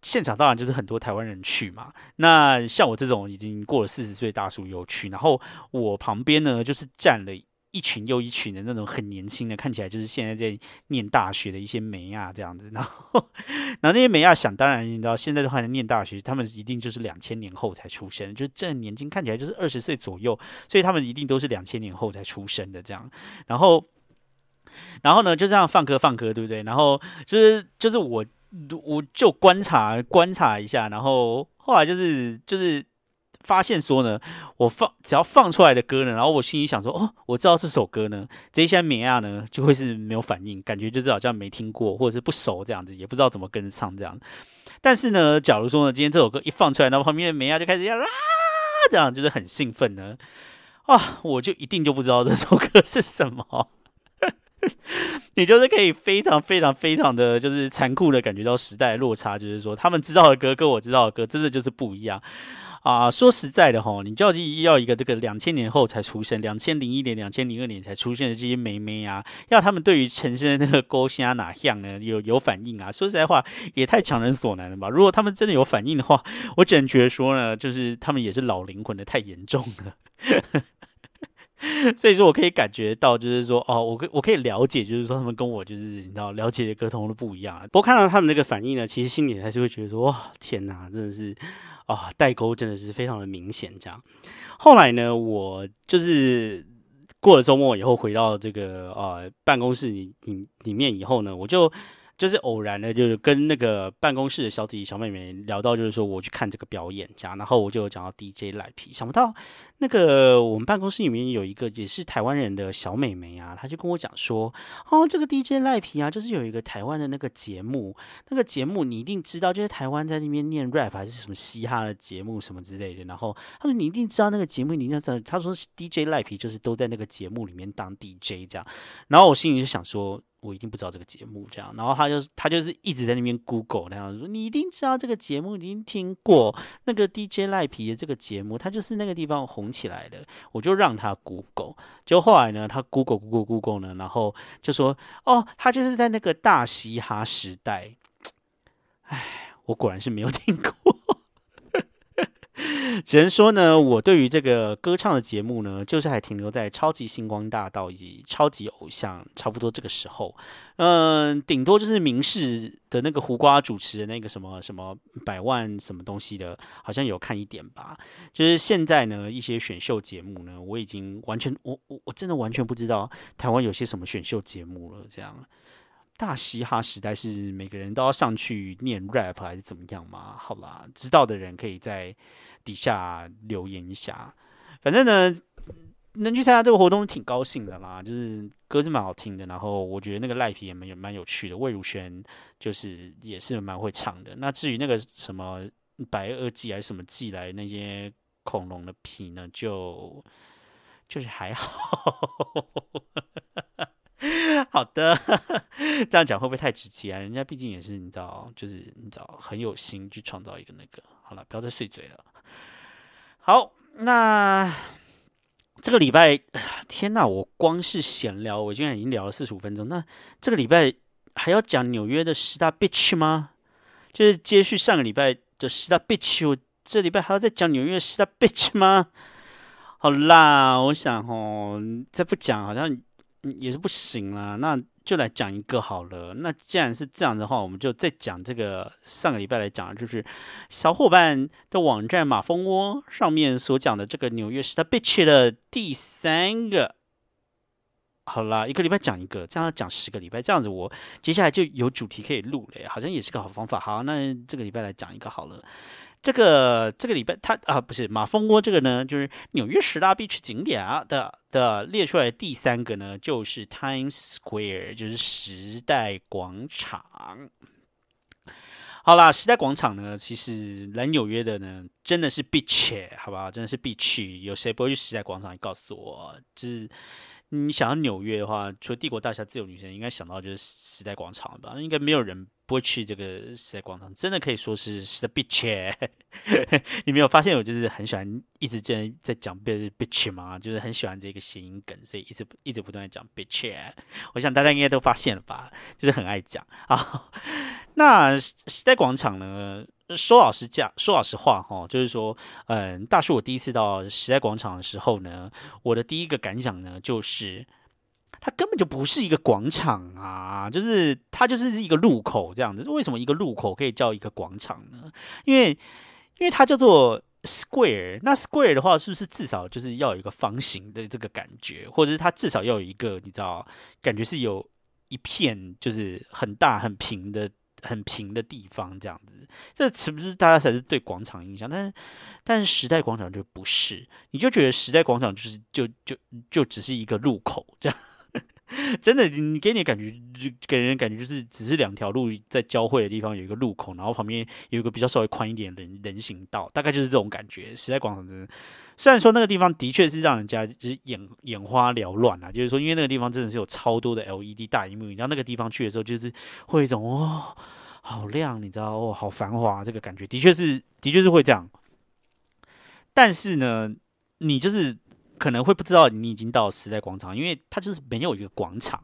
现场当然就是很多台湾人去嘛。那像我这种已经过了四十岁大叔有去，然后我旁边呢就是站了。一群又一群的那种很年轻的，看起来就是现在在念大学的一些美亚这样子，然后，然后那些美亚想当然，你知道现在的话念大学，他们一定就是两千年后才出生，就是这年轻看起来就是二十岁左右，所以他们一定都是两千年后才出生的这样，然后，然后呢就这样放歌放歌，对不对？然后就是就是我我就观察观察一下，然后后来就是就是。发现说呢，我放只要放出来的歌呢，然后我心里想说，哦，我知道这首歌呢，这些美亚呢就会是没有反应，感觉就是好像没听过或者是不熟这样子，也不知道怎么跟着唱这样。但是呢，假如说呢，今天这首歌一放出来，然后旁边的美亚就开始要啊，这样就是很兴奋呢，啊，我就一定就不知道这首歌是什么。你就是可以非常非常非常的就是残酷的感觉到时代落差，就是说他们知道的歌跟我知道的歌真的就是不一样。啊，说实在的哈，你就要要一个这个两千年后才出生，两千零一年、两千零二年才出现的这些妹妹啊，要他们对于陈升的那个勾心啊哪像呢？有有反应啊？说实在话，也太强人所难了吧？如果他们真的有反应的话，我只能觉得说呢，就是他们也是老灵魂的太严重了。所以说我可以感觉到，就是说哦，我可我可以了解，就是说他们跟我就是你知道了解的歌通都不一样。不过看到他们那个反应呢，其实心里还是会觉得说哇，天哪，真的是。啊，代沟真的是非常的明显。这样，后来呢，我就是过了周末以后，回到这个呃办公室里里里面以后呢，我就。就是偶然的，就是跟那个办公室的小弟弟、小妹妹聊到，就是说我去看这个表演，这样，然后我就讲到 DJ 赖皮，想不到那个我们办公室里面有一个也是台湾人的小妹妹啊，她就跟我讲说，哦，这个 DJ 赖皮啊，就是有一个台湾的那个节目，那个节目你一定知道，就是台湾在那边念 rap 还是什么嘻哈的节目什么之类的，然后他说你一定知道那个节目，你一定知道，他说 DJ 赖皮就是都在那个节目里面当 DJ 这样，然后我心里就想说。我一定不知道这个节目，这样，然后他就他就是一直在那边 Google 那样说，你一定知道这个节目，已经听过那个 DJ 赖皮的这个节目，他就是那个地方红起来的。我就让他 Google，就后来呢，他 Google Google Google 呢，然后就说，哦，他就是在那个大嘻哈时代。哎，我果然是没有听过。只能说呢，我对于这个歌唱的节目呢，就是还停留在超级星光大道以及超级偶像，差不多这个时候，嗯，顶多就是明视的那个胡瓜主持的那个什么什么百万什么东西的，好像有看一点吧。就是现在呢，一些选秀节目呢，我已经完全，我我我真的完全不知道台湾有些什么选秀节目了。这样，大嘻哈时代是每个人都要上去念 rap 还是怎么样吗？好啦，知道的人可以在。底下留言一下，反正呢，能去参加这个活动挺高兴的啦。就是歌是蛮好听的，然后我觉得那个赖皮也蛮有蛮有趣的。魏如萱就是也是蛮会唱的。那至于那个什么白垩纪还是什么纪来那些恐龙的皮呢，就就是还好。好的，这样讲会不会太直接啊？人家毕竟也是你知道，就是你知道很有心去创造一个那个。好了，不要再碎嘴了。好，那这个礼拜，天哪！我光是闲聊，我今天已经聊了四十五分钟。那这个礼拜还要讲纽约的十大 bitch 吗？就是接续上个礼拜的十大 bitch，我这礼拜还要再讲纽约的十大 bitch 吗？好啦，我想哦，再不讲好像也是不行啦。那就来讲一个好了。那既然是这样的话，我们就再讲这个上个礼拜来讲，就是小伙伴的网站马蜂窝上面所讲的这个纽约时代 bitch 的第三个好啦，一个礼拜讲一个，这样讲十个礼拜，这样子我接下来就有主题可以录了，好像也是个好方法。好，那这个礼拜来讲一个好了。这个这个礼拜，他啊不是马蜂窝这个呢，就是纽约十大必去景点啊的的列出来第三个呢，就是 Times Square，就是时代广场。好啦，时代广场呢，其实来纽约的呢，真的是必去，好不好？真的是必去。有谁不会去时代广场？你告诉我，就是你想要纽约的话，除了帝国大厦、自由女神，应该想到就是时代广场吧？应该没有人。不去这个时代广场，真的可以说是是的 bitch。你没有发现我就是很喜欢一直在在讲 bitch 吗？就是很喜欢这个谐音梗，所以一直一直不断的讲 bitch。我想大家应该都发现了吧，就是很爱讲啊。那时代广场呢？说老实讲，说老实话哈，就是说，嗯，大叔，我第一次到时代广场的时候呢，我的第一个感想呢，就是。它根本就不是一个广场啊，就是它就是一个路口这样子。为什么一个路口可以叫一个广场呢？因为因为它叫做 square，那 square 的话是不是至少就是要有一个方形的这个感觉，或者是它至少要有一个你知道，感觉是有一片就是很大很平的很平的地方这样子。这是不是大家才是对广场印象？但是但是时代广场就不是，你就觉得时代广场就是就就就只是一个路口这样。真的，你给你感觉就给人感觉就是只是两条路在交汇的地方有一个路口，然后旁边有一个比较稍微宽一点的人人行道，大概就是这种感觉。时代广场真的，虽然说那个地方的确是让人家就是眼眼花缭乱啊，就是说因为那个地方真的是有超多的 LED 大荧幕，你知道那个地方去的时候就是会一种哦好亮，你知道哦好繁华这个感觉，的确是的确是会这样。但是呢，你就是。可能会不知道你已经到时代广场，因为它就是没有一个广场，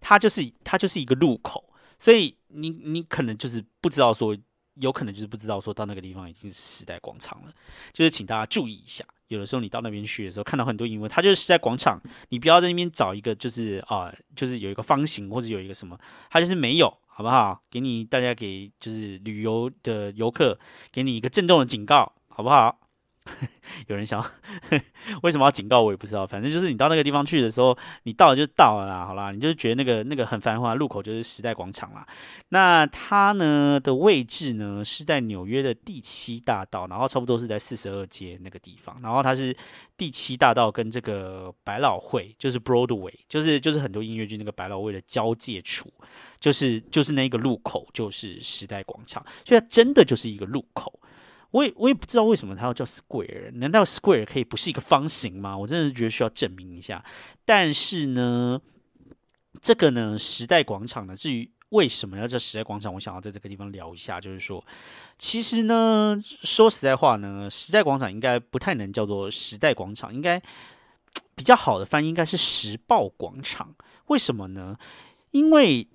它就是它就是一个路口，所以你你可能就是不知道说，有可能就是不知道说到那个地方已经是时代广场了。就是请大家注意一下，有的时候你到那边去的时候，看到很多英文，它就是时代广场，你不要在那边找一个就是啊，就是有一个方形或者有一个什么，它就是没有，好不好？给你大家给就是旅游的游客给你一个郑重的警告，好不好？有人想 为什么要警告我也不知道，反正就是你到那个地方去的时候，你到了就到了啦，好啦，你就觉得那个那个很繁华路口就是时代广场啦。那它呢的位置呢是在纽约的第七大道，然后差不多是在四十二街那个地方，然后它是第七大道跟这个百老汇，就是 Broadway，就是就是很多音乐剧那个百老汇的交界处，就是就是那个路口就是时代广场，所以它真的就是一个路口。我也我也不知道为什么它要叫 square，难道 square 可以不是一个方形吗？我真的是觉得需要证明一下。但是呢，这个呢，时代广场呢，至于为什么要叫时代广场，我想要在这个地方聊一下，就是说，其实呢，说实在话呢，时代广场应该不太能叫做时代广场，应该比较好的翻译应该是时报广场。为什么呢？因为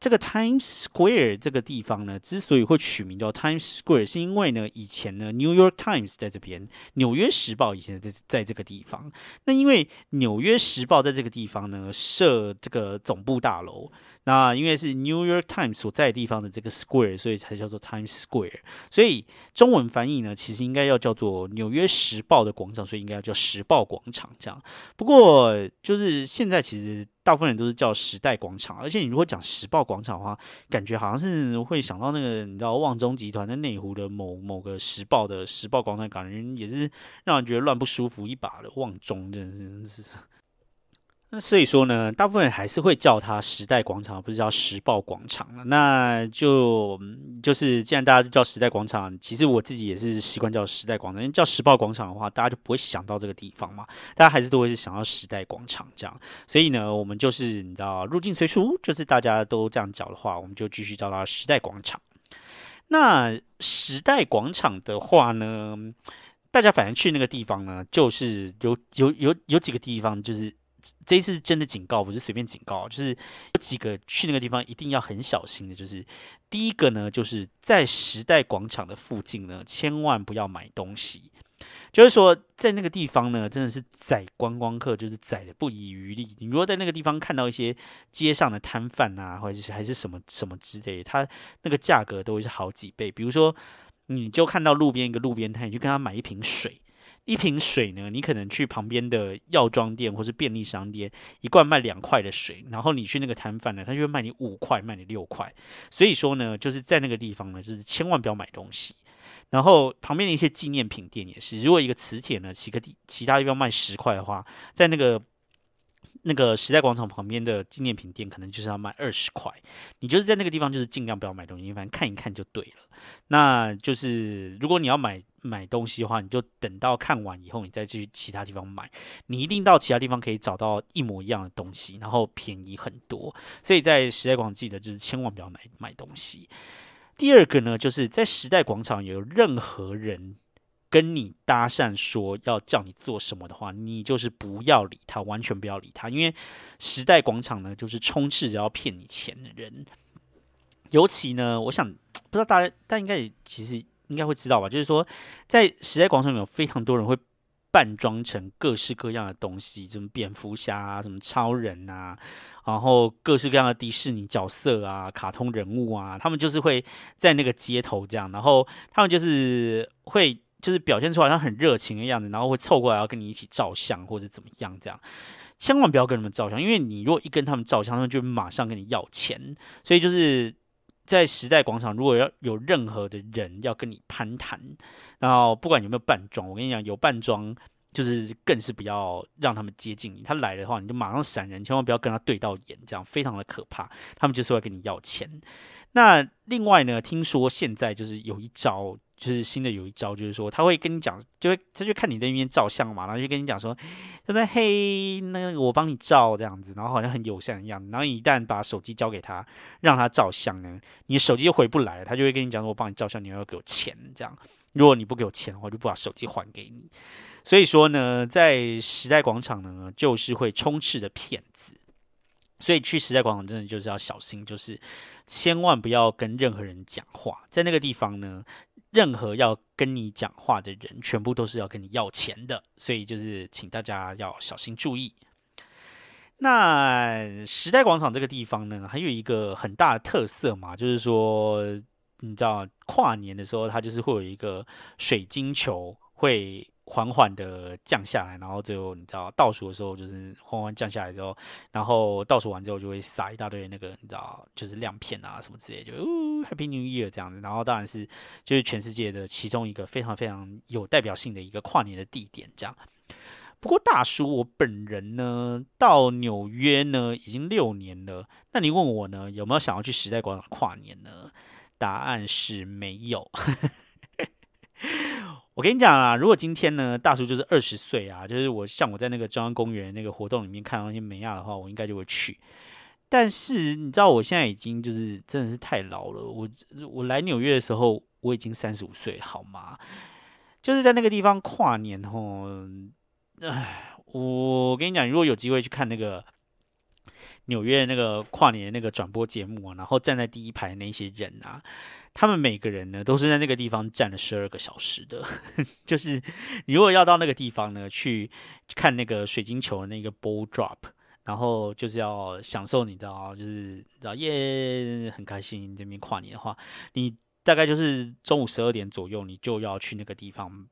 这个 Times Square 这个地方呢，之所以会取名叫 Times Square，是因为呢，以前呢，New York Times 在这边，纽约时报以前在在这个地方。那因为纽约时报在这个地方呢，设这个总部大楼。那因为是 New York Times 所在地方的这个 Square，所以才叫做 Times Square。所以中文翻译呢，其实应该要叫做纽约时报的广场，所以应该要叫时报广场这样。不过就是现在其实。大部分人都是叫时代广场，而且你如果讲时报广场的话，感觉好像是会想到那个你知道旺中集团在内湖的某某个时报的时报广场，感觉也是让人觉得乱不舒服一把的旺中，真的是。那所以说呢，大部分人还是会叫它时代广场，不是叫时报广场了。那就就是既然大家都叫时代广场，其实我自己也是习惯叫时代广场。因为叫时报广场的话，大家就不会想到这个地方嘛，大家还是都会是想到时代广场这样。所以呢，我们就是你知道入境随俗，就是大家都这样叫的话，我们就继续叫它时代广场。那时代广场的话呢，大家反正去那个地方呢，就是有有有有几个地方就是。这一次真的警告，不是随便警告，就是有几个去那个地方一定要很小心的。就是第一个呢，就是在时代广场的附近呢，千万不要买东西。就是说，在那个地方呢，真的是宰观光客，就是宰的不遗余力。你如果在那个地方看到一些街上的摊贩啊，或者是还是什么什么之类，它那个价格都会是好几倍。比如说，你就看到路边一个路边摊，你就跟他买一瓶水。一瓶水呢，你可能去旁边的药妆店或是便利商店，一罐卖两块的水，然后你去那个摊贩呢，他就会卖你五块，卖你六块。所以说呢，就是在那个地方呢，就是千万不要买东西。然后旁边的一些纪念品店也是，如果一个磁铁呢，其个地其他地方卖十块的话，在那个。那个时代广场旁边的纪念品店，可能就是要卖二十块。你就是在那个地方，就是尽量不要买东西，反正看一看就对了。那就是如果你要买买东西的话，你就等到看完以后，你再去其他地方买。你一定到其他地方可以找到一模一样的东西，然后便宜很多。所以在时代广场记得就是千万不要买买东西。第二个呢，就是在时代广场有任何人。跟你搭讪说要叫你做什么的话，你就是不要理他，完全不要理他，因为时代广场呢，就是充斥着要骗你钱的人。尤其呢，我想不知道大家，大家应该也其实应该会知道吧，就是说在时代广场有非常多人会扮装成各式各样的东西，什么蝙蝠侠啊，什么超人啊，然后各式各样的迪士尼角色啊，卡通人物啊，他们就是会在那个街头这样，然后他们就是会。就是表现出好像很热情的样子，然后会凑过来要跟你一起照相或者怎么样这样，千万不要跟他们照相，因为你如果一跟他们照相，他们就马上跟你要钱。所以就是在时代广场，如果要有任何的人要跟你攀谈，然后不管有没有扮装，我跟你讲，有扮装就是更是不要让他们接近你。他来的话，你就马上闪人，千万不要跟他对到眼，这样非常的可怕。他们就是会跟你要钱。那另外呢，听说现在就是有一招。就是新的有一招，就是说他会跟你讲，就会他就看你在那边照相嘛，然后就跟你讲说，就在嘿，那个我帮你照这样子，然后好像很友善一样。然后你一旦把手机交给他，让他照相呢，你手机就回不来，他就会跟你讲说，我帮你照相，你要给我钱这样。如果你不给我钱的话，就不把手机还给你。所以说呢，在时代广场呢，就是会充斥着骗子。所以去时代广场真的就是要小心，就是千万不要跟任何人讲话，在那个地方呢。任何要跟你讲话的人，全部都是要跟你要钱的，所以就是请大家要小心注意。那时代广场这个地方呢，还有一个很大的特色嘛，就是说，你知道跨年的时候，它就是会有一个水晶球会。缓缓的降下来，然后最后你知道倒数的时候就是缓缓降下来之后，然后倒数完之后就会撒一大堆那个你知道就是亮片啊什么之类，就 Happy New Year 这样子。然后当然是就是全世界的其中一个非常非常有代表性的一个跨年的地点这样。不过大叔我本人呢到纽约呢已经六年了，那你问我呢有没有想要去时代广场跨年呢？答案是没有。我跟你讲啊，如果今天呢，大叔就是二十岁啊，就是我像我在那个中央公园那个活动里面看到那些美亚的话，我应该就会去。但是你知道，我现在已经就是真的是太老了。我我来纽约的时候，我已经三十五岁，好吗？就是在那个地方跨年吼，唉，我跟你讲，如果有机会去看那个纽约那个跨年那个转播节目啊，然后站在第一排那些人啊。他们每个人呢，都是在那个地方站了十二个小时的。就是你如果要到那个地方呢，去看那个水晶球的那个 ball drop，然后就是要享受，你知道，就是你知道耶，很开心这边跨年的话，你大概就是中午十二点左右，你就要去那个地方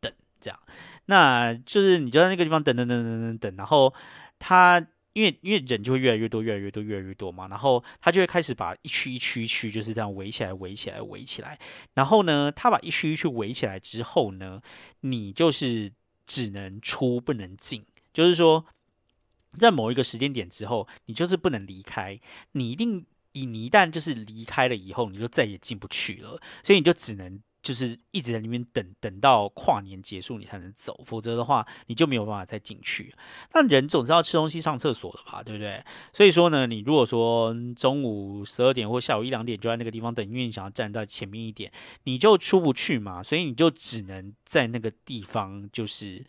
等，这样。那就是你就在那个地方等等等等等等，然后他。因为因为人就会越来越多，越来越多，越来越多嘛，然后他就会开始把一区一区一区就是这样围起来，围起来，围起来。然后呢，他把一区一区围起来之后呢，你就是只能出不能进，就是说，在某一个时间点之后，你就是不能离开，你一定你你一旦就是离开了以后，你就再也进不去了，所以你就只能。就是一直在那边等，等到跨年结束你才能走，否则的话你就没有办法再进去。那人总是要吃东西、上厕所的吧，对不对？所以说呢，你如果说中午十二点或下午一两点就在那个地方等，因为你想要站在前面一点，你就出不去嘛，所以你就只能在那个地方，就是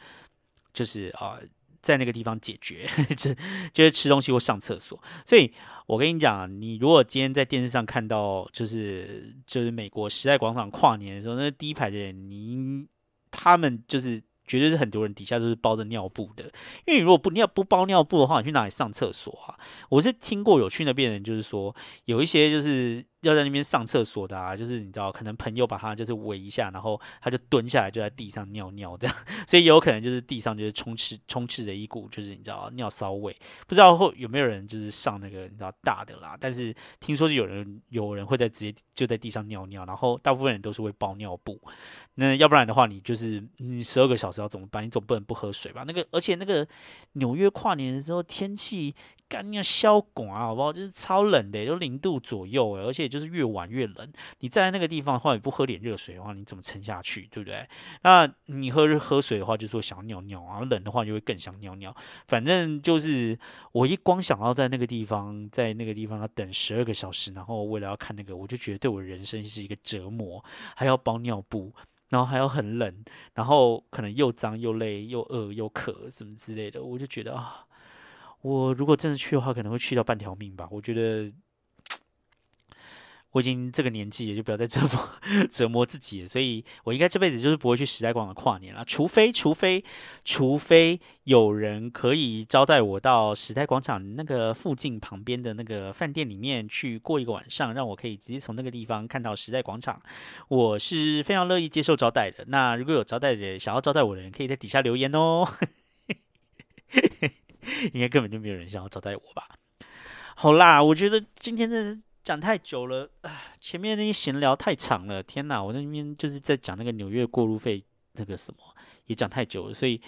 就是啊。在那个地方解决，就就是吃东西或上厕所。所以我跟你讲，你如果今天在电视上看到，就是就是美国时代广场跨年的时候，那第一排的人，你他们就是绝对是很多人底下都是包着尿布的。因为你如果不尿不包尿布的话，你去哪里上厕所啊？我是听过有去那边人，就是说有一些就是要在那边上厕所的啊，就是你知道，可能朋友把他就是围一下，然后他就蹲下来就在地上尿尿这样，所以有可能就是地上就是充斥充斥着一股就是你知道尿骚味，不知道后有没有人就是上那个你知道大的啦，但是听说是有人有人会在直接就在地上尿尿，然后大部分人都是会包尿布，那要不然的话你就是你十二个小时要怎么办？你总不能不喝水吧？那个而且那个纽约跨年的时候天气。干要消管啊，好不好？就是超冷的，都零度左右而且就是越晚越冷。你站在那个地方的话，你不喝点热水的话，你怎么撑下去？对不对？那你喝喝水的话，就说想尿尿啊；冷的话，就会更想尿尿。反正就是我一光想到在那个地方，在那个地方要等十二个小时，然后为了要看那个，我就觉得对我人生是一个折磨，还要包尿布，然后还要很冷，然后可能又脏又累又饿又渴什么之类的，我就觉得啊。我如果真的去的话，可能会去到半条命吧。我觉得我已经这个年纪，也就不要再折磨 折磨自己了。所以我应该这辈子就是不会去时代广场跨年了，除非除非除非有人可以招待我到时代广场那个附近旁边的那个饭店里面去过一个晚上，让我可以直接从那个地方看到时代广场，我是非常乐意接受招待的。那如果有招待的想要招待我的人，可以在底下留言哦。应该根本就没有人想要招待我吧？好啦，我觉得今天真的讲太久了，前面那些闲聊太长了。天哪，我那边就是在讲那个纽约过路费那个什么，也讲太久了，所以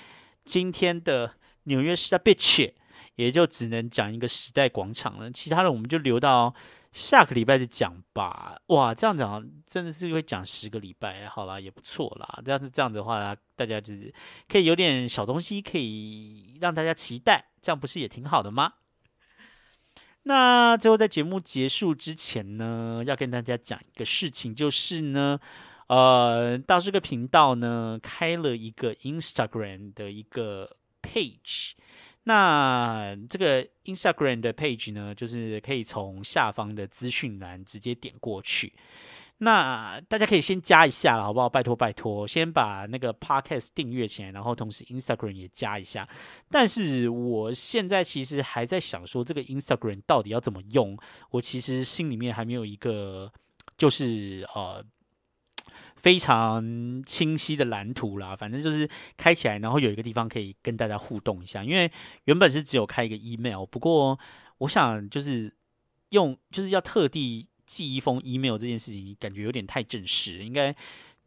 今天的纽约时代 bitch 也就只能讲一个时代广场了，其他的我们就留到。下个礼拜再讲吧。哇，这样讲真的是会讲十个礼拜，好啦，也不错啦。要是这样子的话，大家就是可以有点小东西可以让大家期待，这样不是也挺好的吗？那最后在节目结束之前呢，要跟大家讲一个事情，就是呢，呃，到这个频道呢开了一个 Instagram 的一个 page。那这个 Instagram 的 page 呢，就是可以从下方的资讯栏直接点过去。那大家可以先加一下了，好不好？拜托拜托，先把那个 Podcast 订阅起来，然后同时 Instagram 也加一下。但是我现在其实还在想说，这个 Instagram 到底要怎么用？我其实心里面还没有一个，就是呃。非常清晰的蓝图啦，反正就是开起来，然后有一个地方可以跟大家互动一下。因为原本是只有开一个 email，不过我想就是用就是要特地寄一封 email 这件事情，感觉有点太正式，应该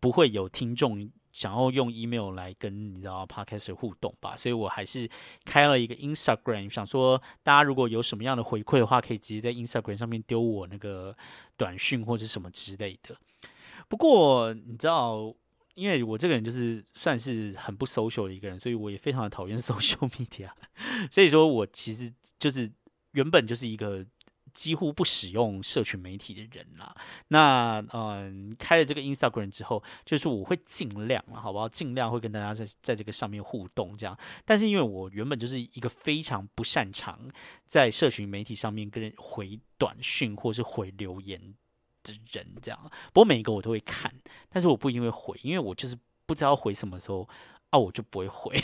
不会有听众想要用 email 来跟你知道 podcast 互动吧。所以我还是开了一个 Instagram，想说大家如果有什么样的回馈的话，可以直接在 Instagram 上面丢我那个短讯或者什么之类的。不过你知道，因为我这个人就是算是很不 social 的一个人，所以我也非常的讨厌 social media。所以说我其实就是原本就是一个几乎不使用社群媒体的人啦。那嗯，开了这个 Instagram 之后，就是我会尽量好不好？尽量会跟大家在在这个上面互动这样。但是因为我原本就是一个非常不擅长在社群媒体上面跟人回短讯或是回留言。的人这样，不过每一个我都会看，但是我不因为回，因为我就是不知道回什么时候啊，我就不会回。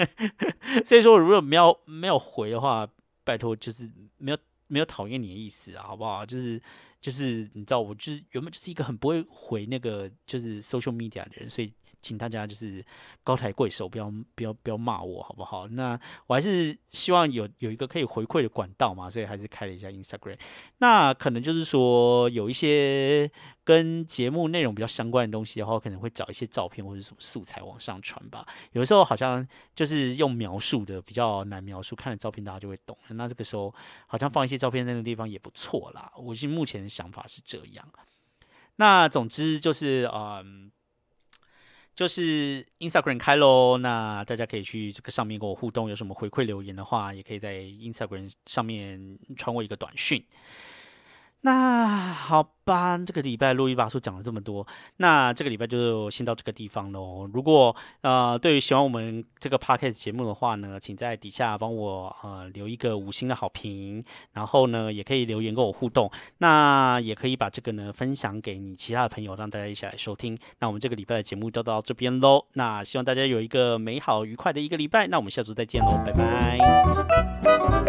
所以说，如果没有没有回的话，拜托就是没有没有讨厌你的意思啊，好不好？就是就是你知道，我就是原本就是一个很不会回那个就是 social media 的人，所以。请大家就是高抬贵手，不要不要不要骂我，好不好？那我还是希望有有一个可以回馈的管道嘛，所以还是开了一下 Instagram。那可能就是说有一些跟节目内容比较相关的东西的话，可能会找一些照片或者什么素材往上传吧。有的时候好像就是用描述的比较难描述，看了照片大家就会懂。那这个时候好像放一些照片在那个地方也不错啦。我是目前的想法是这样。那总之就是嗯。就是 Instagram 开喽，那大家可以去这个上面跟我互动，有什么回馈留言的话，也可以在 Instagram 上面传我一个短讯。那好吧，这个礼拜录一把书讲了这么多，那这个礼拜就先到这个地方喽。如果呃对于喜欢我们这个 podcast 节目的话呢，请在底下帮我呃留一个五星的好评，然后呢也可以留言跟我互动，那也可以把这个呢分享给你其他的朋友，让大家一起来收听。那我们这个礼拜的节目就到这边喽。那希望大家有一个美好愉快的一个礼拜。那我们下周再见喽，拜拜。